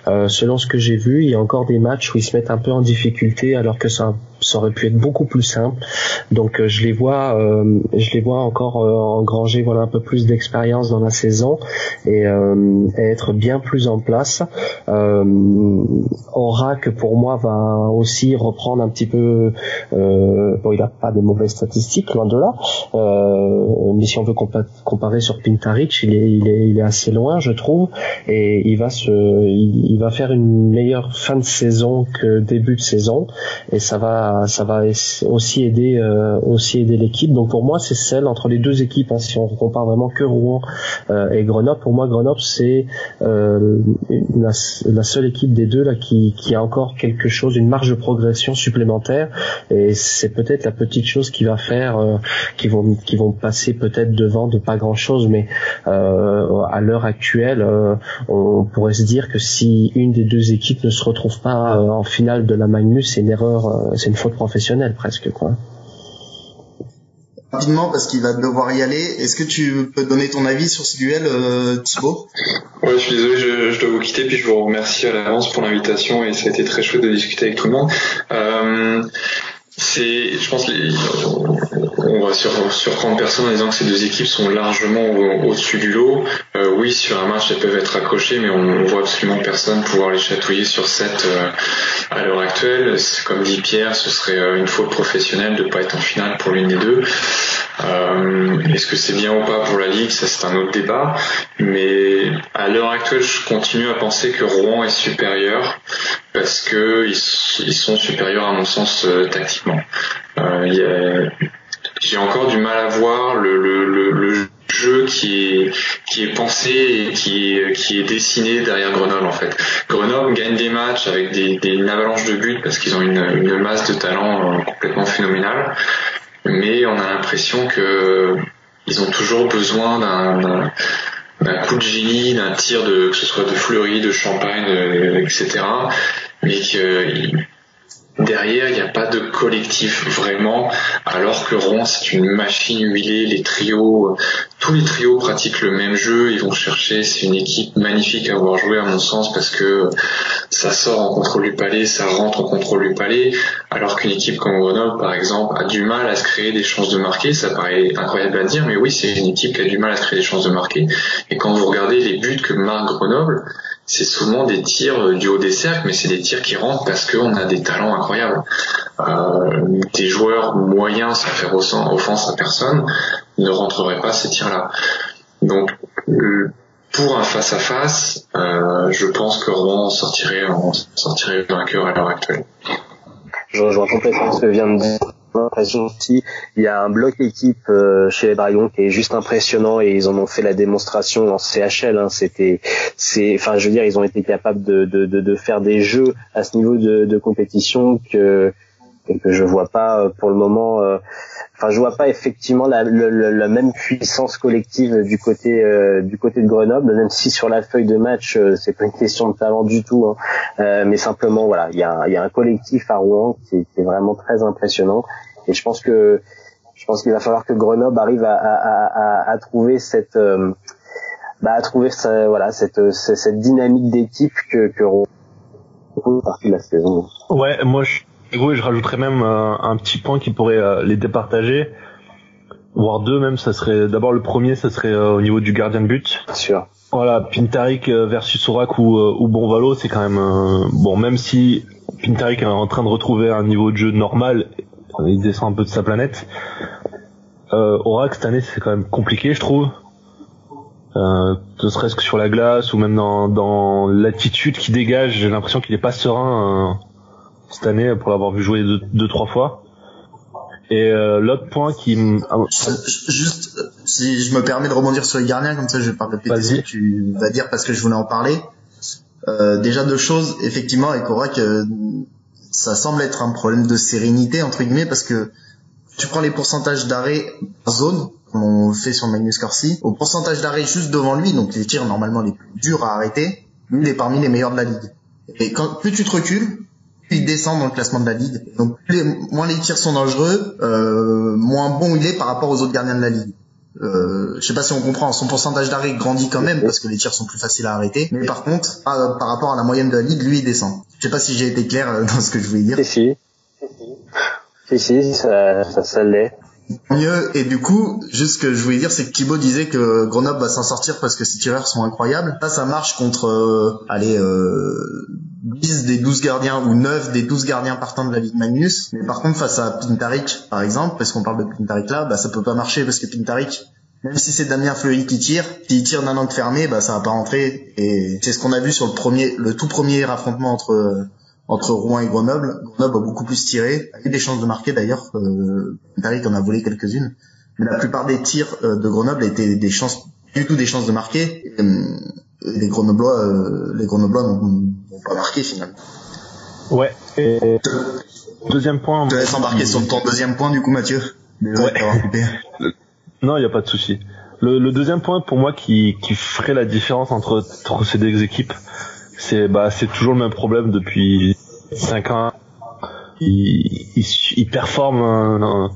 Euh, selon ce que j'ai vu, il y a encore des matchs où ils se mettent un peu en difficulté, alors que ça ça aurait pu être beaucoup plus simple. Donc je les vois, euh, je les vois encore euh, engranger voilà un peu plus d'expérience dans la saison et, euh, être bien plus en place. Euh, que pour moi va aussi reprendre un petit peu. Euh, bon, il a pas des mauvaises statistiques loin de là, euh, mais si on veut comparer sur Pintaric, il il est, assez loin, je trouve, et il va faire une meilleure fin de saison que début de saison, et ça va, euh, aussi aider l'équipe. Donc pour moi, c'est celle entre les deux équipes. Hein, si on compare vraiment que Rouen et Grenoble, pour moi, Grenoble c'est la, seule équipe des deux là qui, qui a encore quelque chose, une marge de progression supplémentaire. Et c'est peut-être la petite chose qui va faire, euh, qui vont qui vont passer peut-être devant de pas grand chose, mais euh, à l'heure actuelle, euh, on pourrait se dire que si une des deux équipes ne se retrouve pas en finale de la Magnus, c'est une erreur, c'est une faute professionnelle presque quoi rapidement parce qu'il va devoir y aller. Est-ce que tu peux donner ton avis sur ce duel, euh, Thibaut? Ouais, je suis désolé, je, dois vous quitter, puis je vous remercie à l'avance pour l'invitation et ça a été très chouette de discuter avec tout le monde. Euh, c'est, je pense, on va sur, surprendre personne en disant que ces deux équipes sont largement au-dessus du lot. Euh, oui, sur un match, elles peuvent être accrochées, mais on, voit absolument personne pouvoir les chatouiller sur 7 euh, à l'heure actuelle. Comme dit Pierre, ce serait euh, une faute professionnelle de ne pas être en finale pour l'une des deux. Euh, est-ce que c'est bien ou pas pour la Ligue? Ça, c'est un autre débat. Mais à l'heure actuelle, je continue à penser que Rouen est supérieur parce que ils, sont supérieurs à mon sens euh, Euh, j'ai encore du mal à voir le, jeu qui est pensé et qui est, dessiné derrière Grenoble en fait. Grenoble gagne des matchs avec des, des une avalanche de buts parce qu'ils ont une, masse de talent complètement phénoménale mais on a l'impression que ils ont toujours besoin d'un coup de génie, d'un tir de que ce soit de Fleury, de Champagne, etc. Mais que Derrière, il n'y a pas de collectif vraiment, alors que Rouen, c'est une machine huilée. Les trios, tous les trios pratiquent le même jeu. Ils vont chercher. C'est une équipe magnifique à avoir joué, à mon sens, parce que ça sort en contrôle du palais, ça rentre en contrôle du palais, alors qu'une équipe comme Grenoble, par exemple, a du mal à se créer des chances de marquer. Ça paraît incroyable à dire, mais oui, c'est une équipe qui a du mal à se créer des chances de marquer. Et quand vous regardez les buts que marque Grenoble, c'est souvent des tirs euh, du haut des cercles, mais c'est des tirs qui rentrent parce qu'on a des talents incroyables. Euh, des joueurs moyens sans faire offense à personne ne rentreraient pas ces tirs-là. Donc pour un face à face, je pense que Rouen sortirait, sortirait vainqueur à l'heure actuelle. Aussi il y a un bloc équipe euh, chez les Dragons qui est juste impressionnant et ils en ont fait la démonstration en CHL. Hein. C'était, c'est, enfin, je veux dire, ils ont été capables de, de, de, de faire des jeux à ce niveau de, de compétition que que je vois pas euh, pour le moment. Euh, enfin, je vois pas effectivement la, la, même puissance collective du côté du côté de Grenoble, même si sur la feuille de match c'est pas une question de talent du tout, hein. mais simplement voilà, il y a, y a un collectif à Rouen qui, est vraiment très impressionnant et je pense que je pense qu'il va falloir que Grenoble arrive à, à, à, à trouver cette euh, bah, à trouver voilà cette, cette dynamique d'équipe que que partie de la saison. Ouais, moi je, je rajouterais même euh, un petit point qui pourrait euh, les départager, voire deux même. Ça serait d'abord le premier, ça serait au niveau du gardien de but. Bien sûr. Voilà, Pintarik versus Sorak ou, ou Bonvalo, c'est quand même bon, même si Pintarik est en train de retrouver un niveau de jeu normal il descend un peu de sa planète. Euh, Orac cette année c'est quand même compliqué je trouve. Euh, ne serait-ce que sur la glace ou même dans, dans l'attitude qu'il dégage. J'ai l'impression qu'il est pas serein euh, cette année pour l'avoir vu jouer deux, deux trois fois. Et euh, l'autre point qui ah, juste si je me permets de rebondir sur les gardiens comme ça je vais pas répéter ce que tu vas dire parce que je voulais en parler. Euh, déjà deux choses effectivement et que ça semble être un problème de sérénité entre guillemets parce que tu prends les pourcentages d'arrêt par zone comme on fait sur Magnus Corsi au pourcentage d'arrêt juste devant lui donc les tirs normalement les plus durs à arrêter lui il est parmi les meilleurs de la ligue et quand plus tu te recules il descend dans le classement de la ligue. Donc moins les tirs sont dangereux, euh, moins bon il est par rapport aux autres gardiens de la ligue. Euh, je sais pas si on comprend, son pourcentage d'arrêt grandit quand même parce que les tirs sont plus faciles à arrêter. Mais par contre, par, rapport à la moyenne de la ligue, lui il descend. Je sais pas si j'ai été clair euh, dans ce que je voulais dire. Si si, si, si ça, ça, ça l'est mieux. Et du coup, juste ce que je voulais dire, c'est que Thibaut disait que Grenoble va s'en sortir parce que ses tireurs sont incroyables. Ça, ça marche contre, euh, allez, euh, 10 des 12 gardiens ou 9 des 12 gardiens partants de la Ligue Magnus. Mais par contre, face à Pintarik, par exemple, parce qu'on parle de Pintarik là, bah, ça peut pas marcher parce que Pintarik, même si c'est Damien Fleury qui tire, s'il tire d'un angle fermé, bah, ça va pas rentrer. Et c'est ce qu'on a vu sur le premier, le tout premier affrontement entre entre Rouen et Grenoble. Grenoble a beaucoup plus tiré, a eu des chances de marquer d'ailleurs. Euh, en a volé quelques-unes, mais la plupart des tirs euh, de Grenoble étaient des chances, du tout des chances de marquer. Euh, les Grenoblois, euh, les Grenoblois n'ont pas marqué finalement. Ouais. Et deuxième point. Je te laisse embarquer sur ton deuxième point du coup, Mathieu. Ouais. Non, il n'y a pas de souci. Le, le, deuxième point pour moi qui, qui ferait la différence entre, entre ces deux équipes, c'est bah c'est toujours le même problème depuis 5 ans. Il, il, il performe en,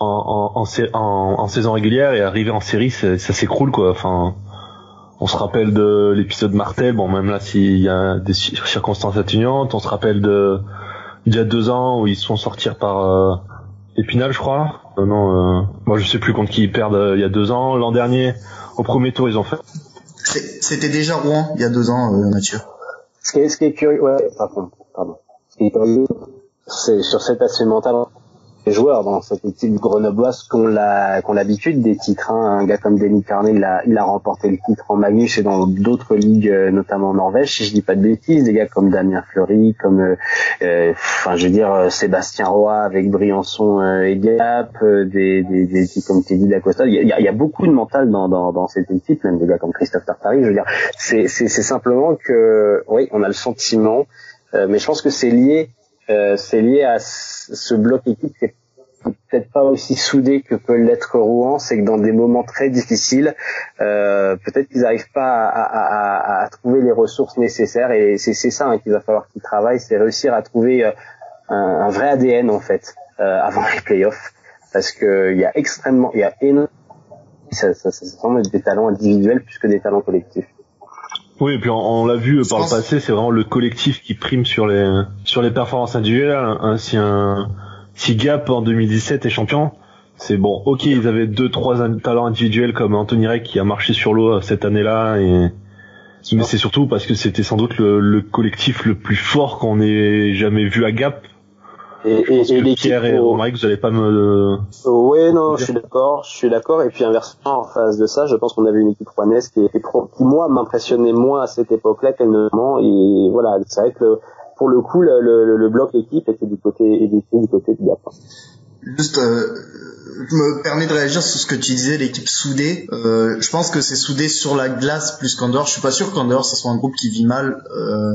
en, en, en, saison régulière et arrivé en série, ça, s'écroule quoi. Enfin, on se rappelle de l'épisode Martel. Bon, même là, s'il y a des circonstances atténuantes, on se rappelle de il y a deux ans où ils se font sortir par euh, Épinal, je crois. Euh, non, euh, moi je sais plus contre qui ils perdent euh, il y a deux ans. L'an dernier, au premier tour, ils ont fait c'était déjà Rouen il y a deux ans, euh, Mathieu. Ce qui est, ce qui est curieux, ouais, pardon, pardon. Ce qui est curieux, c'est sur cet aspect mental les joueurs dans cette équipe grenobloise qu'on l'a qu'on l'habitude des titres. Hein. Un gars comme Denis Carnet, il a, il a remporté le titre en Magnus et dans d'autres ligues, euh, notamment en Norvège, si je dis pas de bêtises. Des gars comme Damien Fleury, comme, euh, euh enfin, je veux dire Sébastien Roy avec Briançon euh, et Gap, des, des, des, comme Teddy Dacosta. Il y a, il y a beaucoup de mental dans, dans, dans cette équipe, même des gars comme Christophe Tartari. Je veux dire, c'est simplement que, oui, on a le sentiment, mais je pense que c'est lié euh, c'est lié à ce bloc équipe qui est peut-être pas aussi soudé que peut l'être Rouen, c'est que dans des moments très difficiles, euh, peut-être qu'ils n'arrivent pas à, à, à, trouver les ressources nécessaires et c'est ça hein, qu'il va falloir qu'ils travaillent, c'est réussir à trouver euh, un, un, vrai ADN en fait euh, avant les playoffs, parce que il y a extrêmement, il y a énormément, ça, ça, ça, ça des talents individuels plus que des talents collectifs. Oui, et puis on, l'a vu par le passé, c'est vraiment le collectif qui prime sur les sur les performances individuelles. Un si Gap en 2017 est champion, c'est bon. Ok, ils avaient deux trois talents individuels comme Anthony Rey qui a marché sur l'eau euh, cette année-là, et mais c'est surtout parce que c'était sans doute le, le, collectif le plus fort qu'on ait jamais vu à Gap et, et, et Pierre et Romaric, vous allez pas me. Oui, non, je suis d'accord, je suis d'accord. Et puis inversement, en face de ça, je pense qu'on avait une équipe rouennaise qui, qui, qui moi, m'impressionnait moins à cette époque-là qu'elle ne Et voilà, c'est vrai que pour le coup, le, le, le bloc équipe était du côté, était du côté du Gap. Juste, euh, je me permets de réagir sur ce que tu disais, l'équipe soudée. Euh, je pense que c'est soudé sur la glace plus qu'en dehors. Je suis pas sûr qu'en dehors, ça soit un groupe qui vit mal. Euh,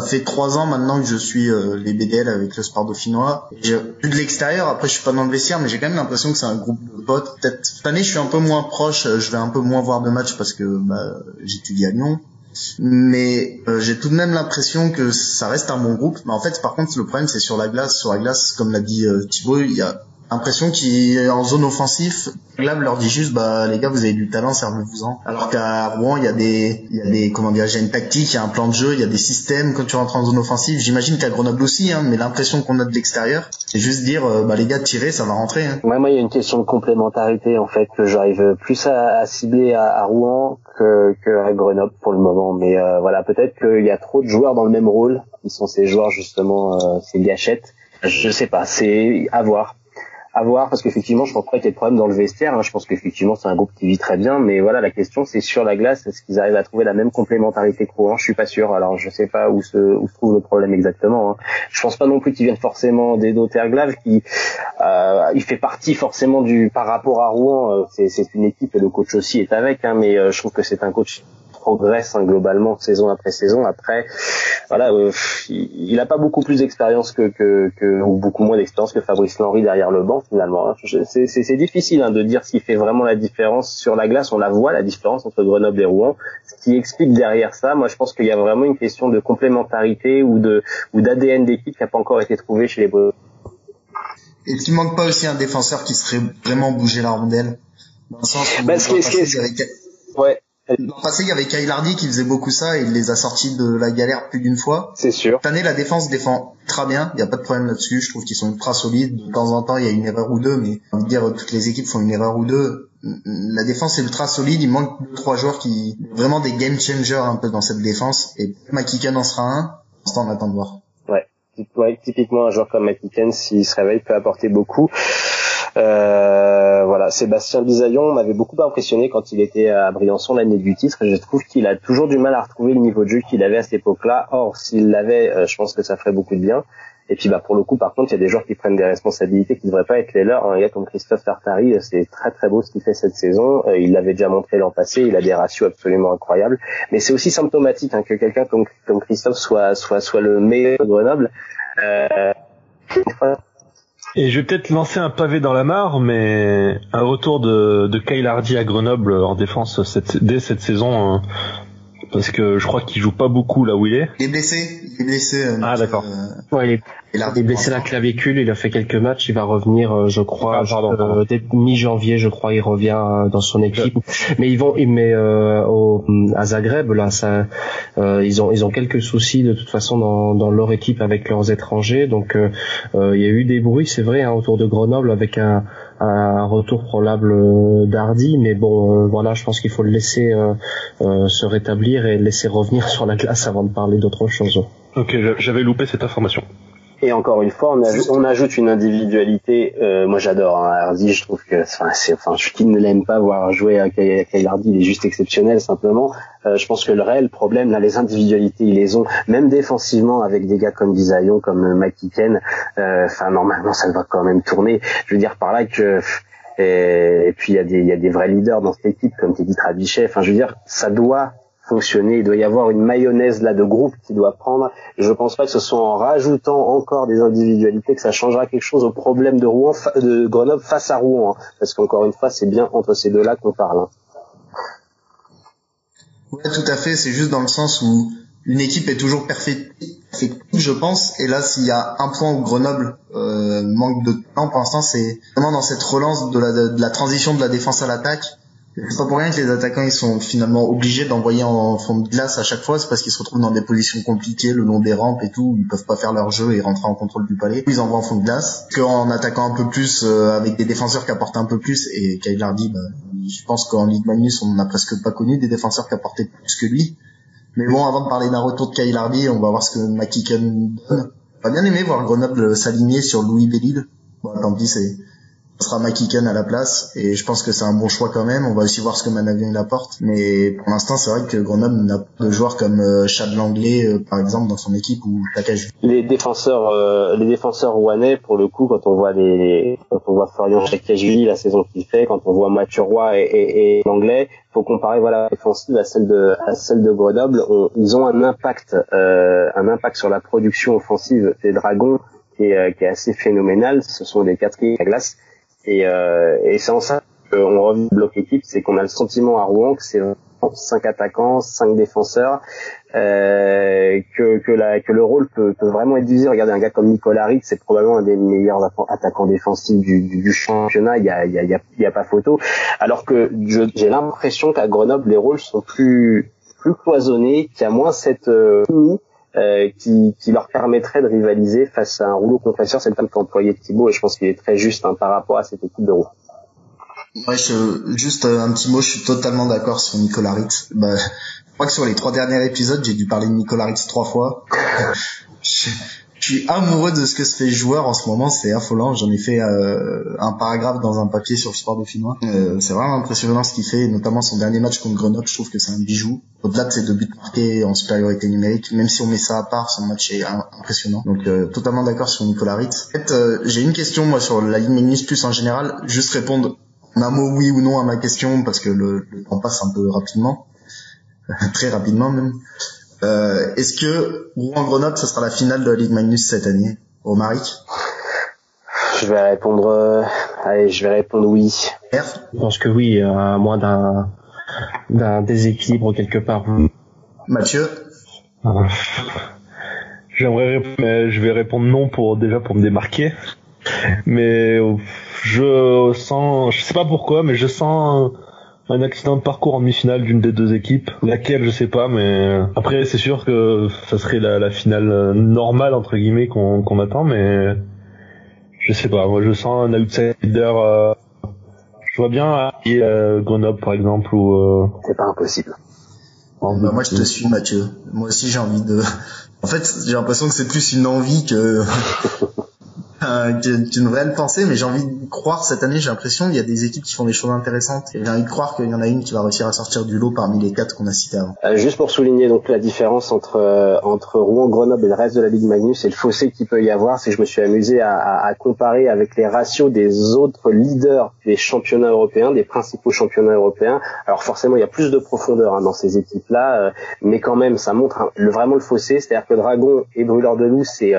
ça fait trois ans maintenant que je suis euh, les BDL avec le sport dauphinois. J'ai vu de l'extérieur, après je suis pas dans le vestiaire, mais j'ai quand même l'impression que c'est un groupe de potes. Peut-être cette année je suis un peu moins proche, euh, je vais un peu moins voir de matchs parce que bah, j'étudie à Lyon. Mais euh, j'ai tout de même l'impression que ça reste un bon groupe. Mais en fait, par contre, le problème c'est sur la glace. Sur la glace, comme l'a dit Thibaut, il y a l'impression qu'en zone offensive, Glab leur dit juste bah les gars vous avez du talent servez-vous-en. Alors qu'à Rouen il y a des il y a des comment dire j'ai une tactique, il y a un plan de jeu, il y a des systèmes quand tu rentres en zone offensive. J'imagine qu'à Grenoble aussi, hein, mais l'impression qu'on a de l'extérieur, c'est juste dire euh, bah les gars tirez ça va rentrer. Hein. Ouais, moi il y a une question de complémentarité en fait que j'arrive plus à, à cibler à, Rouen que, que à Grenoble pour le moment. Mais euh, voilà peut-être qu'il y a trop de joueurs dans le même rôle. Ils sont ces joueurs justement euh, ces gâchettes. Je sais pas, c'est à voir à voir parce qu'effectivement je pense pas qu'il y ait de problème dans le vestiaire hein. je pense qu'effectivement c'est un groupe qui vit très bien mais voilà la question c'est sur la glace est-ce qu'ils arrivent à trouver la même complémentarité que Rouen? Je suis pas sûr alors je sais pas où se, où se trouve le problème exactement hein. je pense pas non plus qu'ils viennent forcément des Terglav qui euh, il fait partie forcément du par rapport à Rouen euh, c'est, c'est une équipe et le coach aussi est avec hein, mais euh, je trouve que c'est un coach progresse hein, globalement saison après saison. Après, voilà, euh, il n'a pas beaucoup plus d'expérience que, que, que, ou beaucoup moins d'expérience que Fabrice Lenry derrière le banc finalement. Hein. C'est difficile hein, de dire ce qui fait vraiment la différence sur la glace. On la voit la différence entre Grenoble et Rouen. Ce qui explique derrière ça, moi je pense qu'il y a vraiment une question de complémentarité ou de ou d'ADN d'équipe qui n'a pas encore été trouvé chez les Bretons. Et tu manque pas aussi un défenseur qui serait vraiment bougé la rondelle? Dans le sens où bah, ce qui ouais L'an passé, il y avait Kyle Hardy qui faisait beaucoup ça et il les a sortis de la galère plus d'une fois. C'est sûr. Cette année, la défense défend très bien. Il n'y a pas de problème là-dessus. Je trouve qu'ils sont ultra solides. De temps en temps, il y a une erreur ou deux, mais on dire toutes les équipes font une erreur ou deux. La défense est ultra solide. Il manque trois joueurs qui vraiment des game changers un peu dans cette défense. Et McKicken en sera un. Pour l'instant, on attend de voir. Ouais. ouais. Typiquement, un joueur comme McKicken, s'il se réveille, peut apporter beaucoup. Euh, voilà, Sébastien Bisaillon m'avait beaucoup impressionné quand il était à Briançon l'année du titre. Je trouve qu'il a toujours du mal à retrouver le niveau de jeu qu'il avait à cette époque-là. Or, s'il l'avait, euh, je pense que ça ferait beaucoup de bien. Et puis bah pour le coup par contre il y a des joueurs qui prennent des responsabilités qui ne devraient pas être les leurs. Un gars comme Christophe Tartari, euh, c'est très très beau ce qu'il fait cette saison. il l'avait déjà montré l'an passé, il a des ratios absolument incroyables. Mais c'est aussi symptomatique hein, que quelqu'un comme, Christophe soit soit soit le meilleur de Grenoble. Euh, et je vais peut-être lancer un pavé dans la mare, mais un retour de, de Kyle Hardy à Grenoble en défense cette, dès cette saison, hein, parce que je crois qu'il joue pas beaucoup là où il est. Il est blessé, il est blessé. Euh, ah d'accord. Euh, ouais, il est, il est blessé la clavicule, il a fait quelques matchs, il va revenir, euh, je crois, ah, dès mi-janvier, je crois, il revient dans son équipe. Mais ils vont, mais au, à Zagreb là, ça, ils ont ils ont quelques soucis de toute façon dans, dans leur équipe avec leurs étrangers, donc il y a eu des bruits, c'est vrai, hein, autour de Grenoble avec un un retour probable euh, d'Hardy, mais bon, euh, voilà, je pense qu'il faut le laisser euh, se rétablir et le laisser revenir sur la glace avant de parler d'autre chose. Ok, j'avais loupé cette information. Et encore une fois, on, ajoute, une individualité. Euh, moi, j'adore hein, Hardy. Je trouve que, enfin, c'est, enfin, qui ne l'aime pas voir jouer à Kyle Hardy, il est juste exceptionnel simplement. Euh, je pense que le réel problème, là, les individualités, ils les ont, même défensivement avec des gars comme Bisaillon, comme euh, Ken. Enfin, normalement, ça va quand même tourner. Je veux dire par là que. Et, puis il y a des il y a des vrais leaders dans cette équipe comme Teddy Trabichet. Enfin, je veux dire, ça doit fonctionner. Il doit y avoir une mayonnaise là de groupe qui doit prendre. Et je pense pas que ce soit en rajoutant encore des individualités que ça changera quelque chose au problème de Rouen, de Grenoble face à Rouen. Hein. Parce qu'encore une fois, c'est bien entre ces deux-là qu'on parle. Hein. Tout à fait. C'est juste dans le sens où une équipe est toujours parfaite, je pense. Et là, s'il y a un point où Grenoble euh, manque de temps, pour l'instant, c'est vraiment dans cette relance de la, de la transition de la défense à l'attaque c'est pas pour rien que les attaquants ils sont finalement obligés d'envoyer en fond de glace à chaque fois, c'est parce qu'ils se retrouvent dans des positions compliquées le long des rampes et tout, ils peuvent pas faire leur jeu et rentrer en contrôle du palais. Ils envoient en fond de glace. Qu'en attaquant un peu plus euh, avec des défenseurs qui apportent un peu plus et Kyle Hardy, bah, je pense qu'en Ligue Magnus on n'a presque pas connu des défenseurs qui apportaient plus que lui. Mais bon, avant de parler d'un retour de Kyle Hardy, on va voir ce que McKicken donne. On va bien aimé voir Grenoble s'aligner sur Louis Bellil. Bon, tant pis, c'est sera McKicken à la place et je pense que c'est un bon choix quand même. On va aussi voir ce que Manavian apporte, mais pour l'instant c'est vrai que Grenoble n'a pas de joueurs comme euh, Chad Langlais euh, par exemple dans son équipe ou Takaju. Les défenseurs, euh, les défenseurs rouennais pour le coup quand on voit les, quand on voit Florian Takaju la saison qu'il fait, quand on voit Mathieu et, et, et Langlais, faut comparer voilà défensive à celle de à celle de Grenoble. ils ont un impact, euh, un impact sur la production offensive des Dragons qui est, qui est assez phénoménal. Ce sont des quatrièmes à glace et, euh, et c'est en ça qu'on revient au bloc équipe, c'est qu'on a le sentiment à Rouen que c'est cinq attaquants, cinq défenseurs, euh, que que, la, que le rôle peut, peut vraiment être divisé. Regardez un gars comme Nicolas Rick, c'est probablement un des meilleurs attaquants défensifs du, du, championnat. Il y a, y, a, il y a pas photo. Alors que j'ai l'impression qu'à Grenoble les rôles sont plus plus cloisonnés, qu'il y a moins cette euh, euh, qui, qui, leur permettrait de rivaliser face à un rouleau compresseur. C'est le terme qu'employait Thibaut et je pense qu'il est très juste hein, par rapport à cette équipe de roue. Ouais, je, juste euh, un petit mot, je suis totalement d'accord sur Nicolas Ritz. Bah, je crois que sur les trois derniers épisodes, j'ai dû parler de Nicolas Ritz trois fois. je, je suis amoureux de ce que se fait joueur en ce moment, c'est affolant. J'en ai fait euh, un paragraphe dans un papier sur le sport dauphinois. Euh, c'est vraiment impressionnant ce qu'il fait, notamment son dernier match contre Grenoble. Je trouve que c'est un bijou. Au-delà de ses deux buts marqués en supériorité numérique, même si on met ça à part, son match est impressionnant. Donc euh, totalement d'accord sur Nicolas Ritz. En fait, j'ai une question moi sur la Ligue Magnus Plus en général. Juste répondre un mot oui ou non à ma question parce que le, le temps passe un peu rapidement, très rapidement même. Euh, Est-ce que Rouen-Grenoble, ce sera la finale de la Ligue Magnus cette année, Romaric Je vais répondre. Euh, allez, je vais répondre oui. Je pense que oui, à moins d'un d'un déséquilibre quelque part. Mathieu? Ah. J'aimerais, mais je vais répondre non pour déjà pour me démarquer. Mais je sens, je sais pas pourquoi, mais je sens un accident de parcours en demi-finale d'une des deux équipes. Laquelle, je sais pas, mais après, c'est sûr que ça serait la, finale normale, entre guillemets, qu'on attend, mais je sais pas. Moi, je sens un outsider, euh, je vois bien euh, Grenoble, par exemple, ou... Euh, c'est pas impossible. Bah, moi, je te suis, Mathieu. Moi aussi, j'ai envie de... En fait, j'ai l'impression que c'est plus une envie que... euh, une réelle pensée, mais j'ai envie de croire cette année, j'ai l'impression qu'il y a des équipes qui font des choses intéressantes. J'ai envie de croire qu'il y en a une qui va réussir à sortir du lot parmi les quatre qu'on a cités avant. Euh, juste pour souligner donc la différence entre euh, entre Rouen, Grenoble et le reste de la Ligue Magnus et le fossé qu'il peut y avoir, c'est que je me suis amusé à, à, à, comparer avec les ratios des autres leaders des championnats européens, des principaux championnats européens. Alors forcément, il y a plus de profondeur hein, dans ces équipes-là, euh, mais quand même, ça montre le, vraiment le fossé. C'est-à-dire que Dragon et Brûleur de Loup, c'est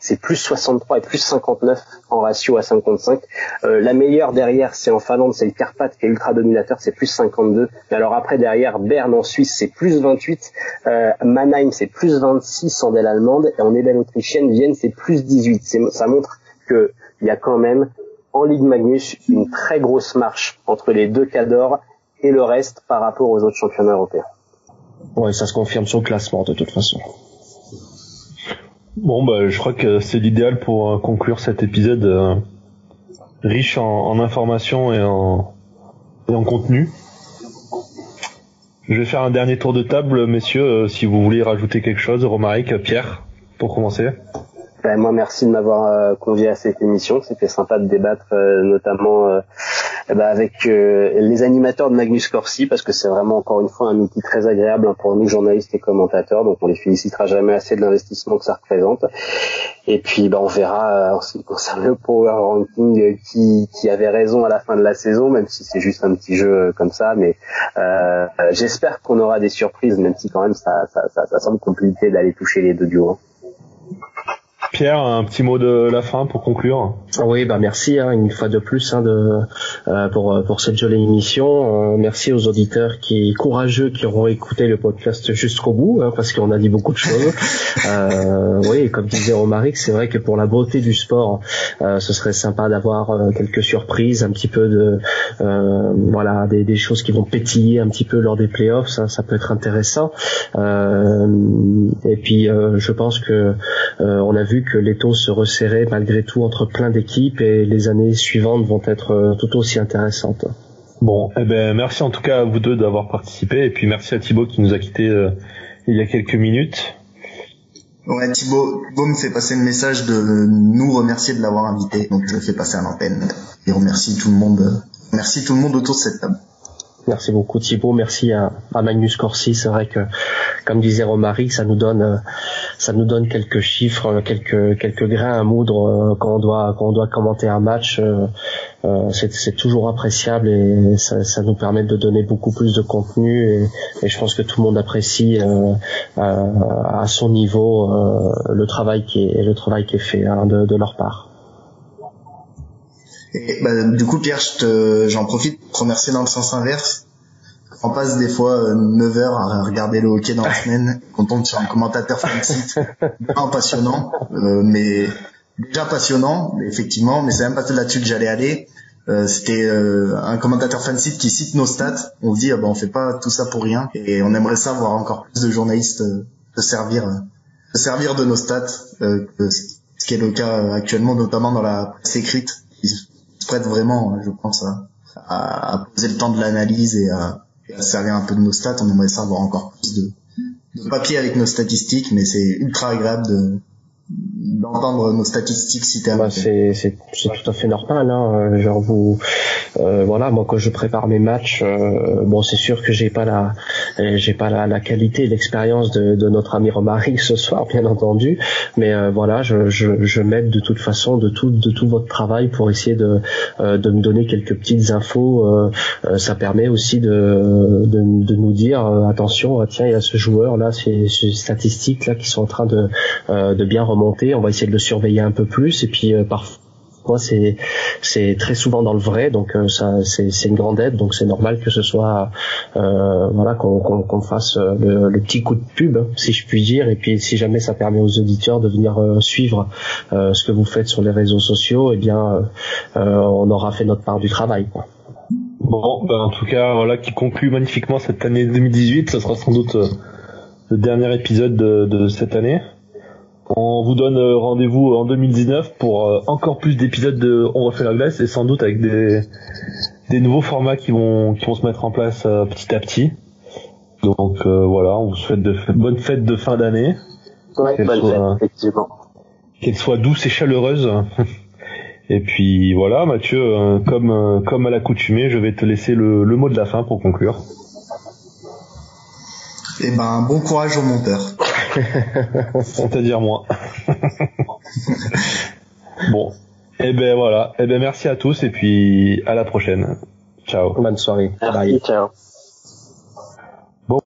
c'est plus 63 et plus 50 59 en ratio à 55. Euh, la meilleure derrière, c'est en Finlande, c'est le Carpath qui est ultra dominateur, c'est plus 52. Mais alors après derrière, Berne en Suisse, c'est plus 28. Euh, Mannheim, c'est plus 26 en Delle allemande. Et en Ebel autrichienne, Vienne, c'est plus 18. Ça montre que il y a quand même en Ligue Magnus une très grosse marche entre les deux cadors et le reste par rapport aux autres championnats européens. Ouais, ça se confirme sur le classement de toute façon. Bon, bah, je crois que c'est l'idéal pour euh, conclure cet épisode euh, riche en, informations et en, et en contenu. Je vais faire un dernier tour de table, messieurs, euh, si vous voulez rajouter quelque chose. Romaric, Pierre, pour commencer. Ben, moi, merci de m'avoir convié à cette émission. C'était sympa de débattre, notamment eh ben, avec euh, les animateurs de Magnus Corsi parce que c'est vraiment encore une fois un outil très agréable hein, pour nous journalistes et commentateurs donc on les félicitera jamais assez de l'investissement que ça représente et puis ben, on verra euh, en ce qui concerne le power ranking euh, qui, qui avait raison à la fin de la saison même si c'est juste un petit jeu comme ça mais euh, j'espère qu'on aura des surprises même si quand même ça, ça, ça, ça semble compliqué d'aller toucher les deux duos hein. Pierre, un petit mot de la fin pour conclure. Oui, bah merci hein, une fois de plus hein, de euh, pour pour cette jolie émission. Euh, merci aux auditeurs qui courageux qui auront écouté le podcast jusqu'au bout hein, parce qu'on a dit beaucoup de choses. euh, oui, comme disait Romaric, c'est vrai que pour la beauté du sport, euh, ce serait sympa d'avoir euh, quelques surprises, un petit peu de voilà des, des, choses qui vont pétiller un petit peu lors des playoffs. Ça, ça peut être intéressant. et puis je pense que on a vu que les taux se resserraient malgré tout entre plein d'équipes et les années suivantes vont être euh, tout aussi intéressantes. Bon, eh ben merci en tout cas à vous deux d'avoir participé et puis merci à Thibaut qui nous a quittés euh, il y a quelques minutes. Ouais, Thibaut, Thibaut me fait passer le message de nous remercier de l'avoir invité, donc je le fais passer à l'antenne et remercie tout le monde. Merci tout le monde autour de cette table. Merci beaucoup Thibaut, merci à, Magnus Corsi. C'est vrai que, comme disait Romaric, ça nous donne, euh, ça nous donne quelques chiffres, quelques quelques grains à moudre euh, quand on doit quand on doit commenter un match. Euh, c'est toujours appréciable et ça, nous permet de donner beaucoup plus de contenu et, je pense que tout le monde apprécie à son niveau le travail qui est le travail qui est fait hein, de, de leur part. Et bah, du coup, Pierre, j'en profite pour te remercier dans le sens inverse. On passe des fois 9 euh, heures à regarder le hockey dans la semaine, qu'on tombe sur un commentateur fan bien passionnant, euh, mais déjà passionnant, effectivement, mais c'est même pas là-dessus que j'allais aller. Euh, c'était euh, un commentateur fansite qui cite nos stats. On se dit, ah ben, on fait pas tout ça pour rien, et on aimerait ça voir encore plus de journalistes se servir, se servir de nos stats, ce qui est le cas actuellement, notamment dans la presse écrite, prête vraiment, je pense, à, à, poser le temps de l'analyse et à, à servir un peu de nos stats. On aimerait ça avoir encore plus de, de papier avec nos statistiques, mais c'est ultra agréable de, d'entendre nos statistiques citées. Bah, c'est c'est c'est tout à fait normal. Hein. Euh, genre vous, euh, voilà, moi quand je prépare mes matchs, euh, bon c'est sûr que j'ai pas la j'ai pas la, la qualité et l'expérience de, de notre ami Romaric ce soir, bien entendu, mais voilà, je je, je m'aide de toute façon de tout de tout votre travail pour essayer de de me donner quelques petites infos. ça permet aussi de de, de nous dire attention, tiens il y a ce joueur là, ces, ces statistiques là qui sont en train de de bien remonter. On va essayer de le surveiller un peu plus et puis euh, parfois c'est très souvent dans le vrai donc euh, c'est une grande aide donc c'est normal que ce soit euh, voilà qu'on fasse le, petit coup de pub si je puis dire et puis si jamais ça permet aux auditeurs de venir suivre ce que vous faites sur les réseaux sociaux et eh bien on aura fait notre part du travail. Bon, ben en tout cas, voilà, qui conclut magnifiquement cette année 2018. Ce sera sans doute le dernier épisode de, de cette année. On vous donne euh, rendez-vous en 2019 pour euh, encore plus d'épisodes de On refait la glace et sans doute avec des, des nouveaux formats qui vont, qui vont se mettre en place euh, petit à petit. Donc voilà, on vous souhaite de bonnes fêtes de fin d'année. Ouais, bonne fête, effectivement. Qu'elles soient douces et chaleureuses. et puis voilà, Mathieu, comme comme à l'accoutumée, je vais te laisser le, le mot de la fin pour conclure. Eh ben, bon courage au monteur. C'est-à-dire moi. bon. Eh ben voilà. Eh ben merci à tous et puis à la prochaine. Ciao. Bonne soirée. Bye. Ciao.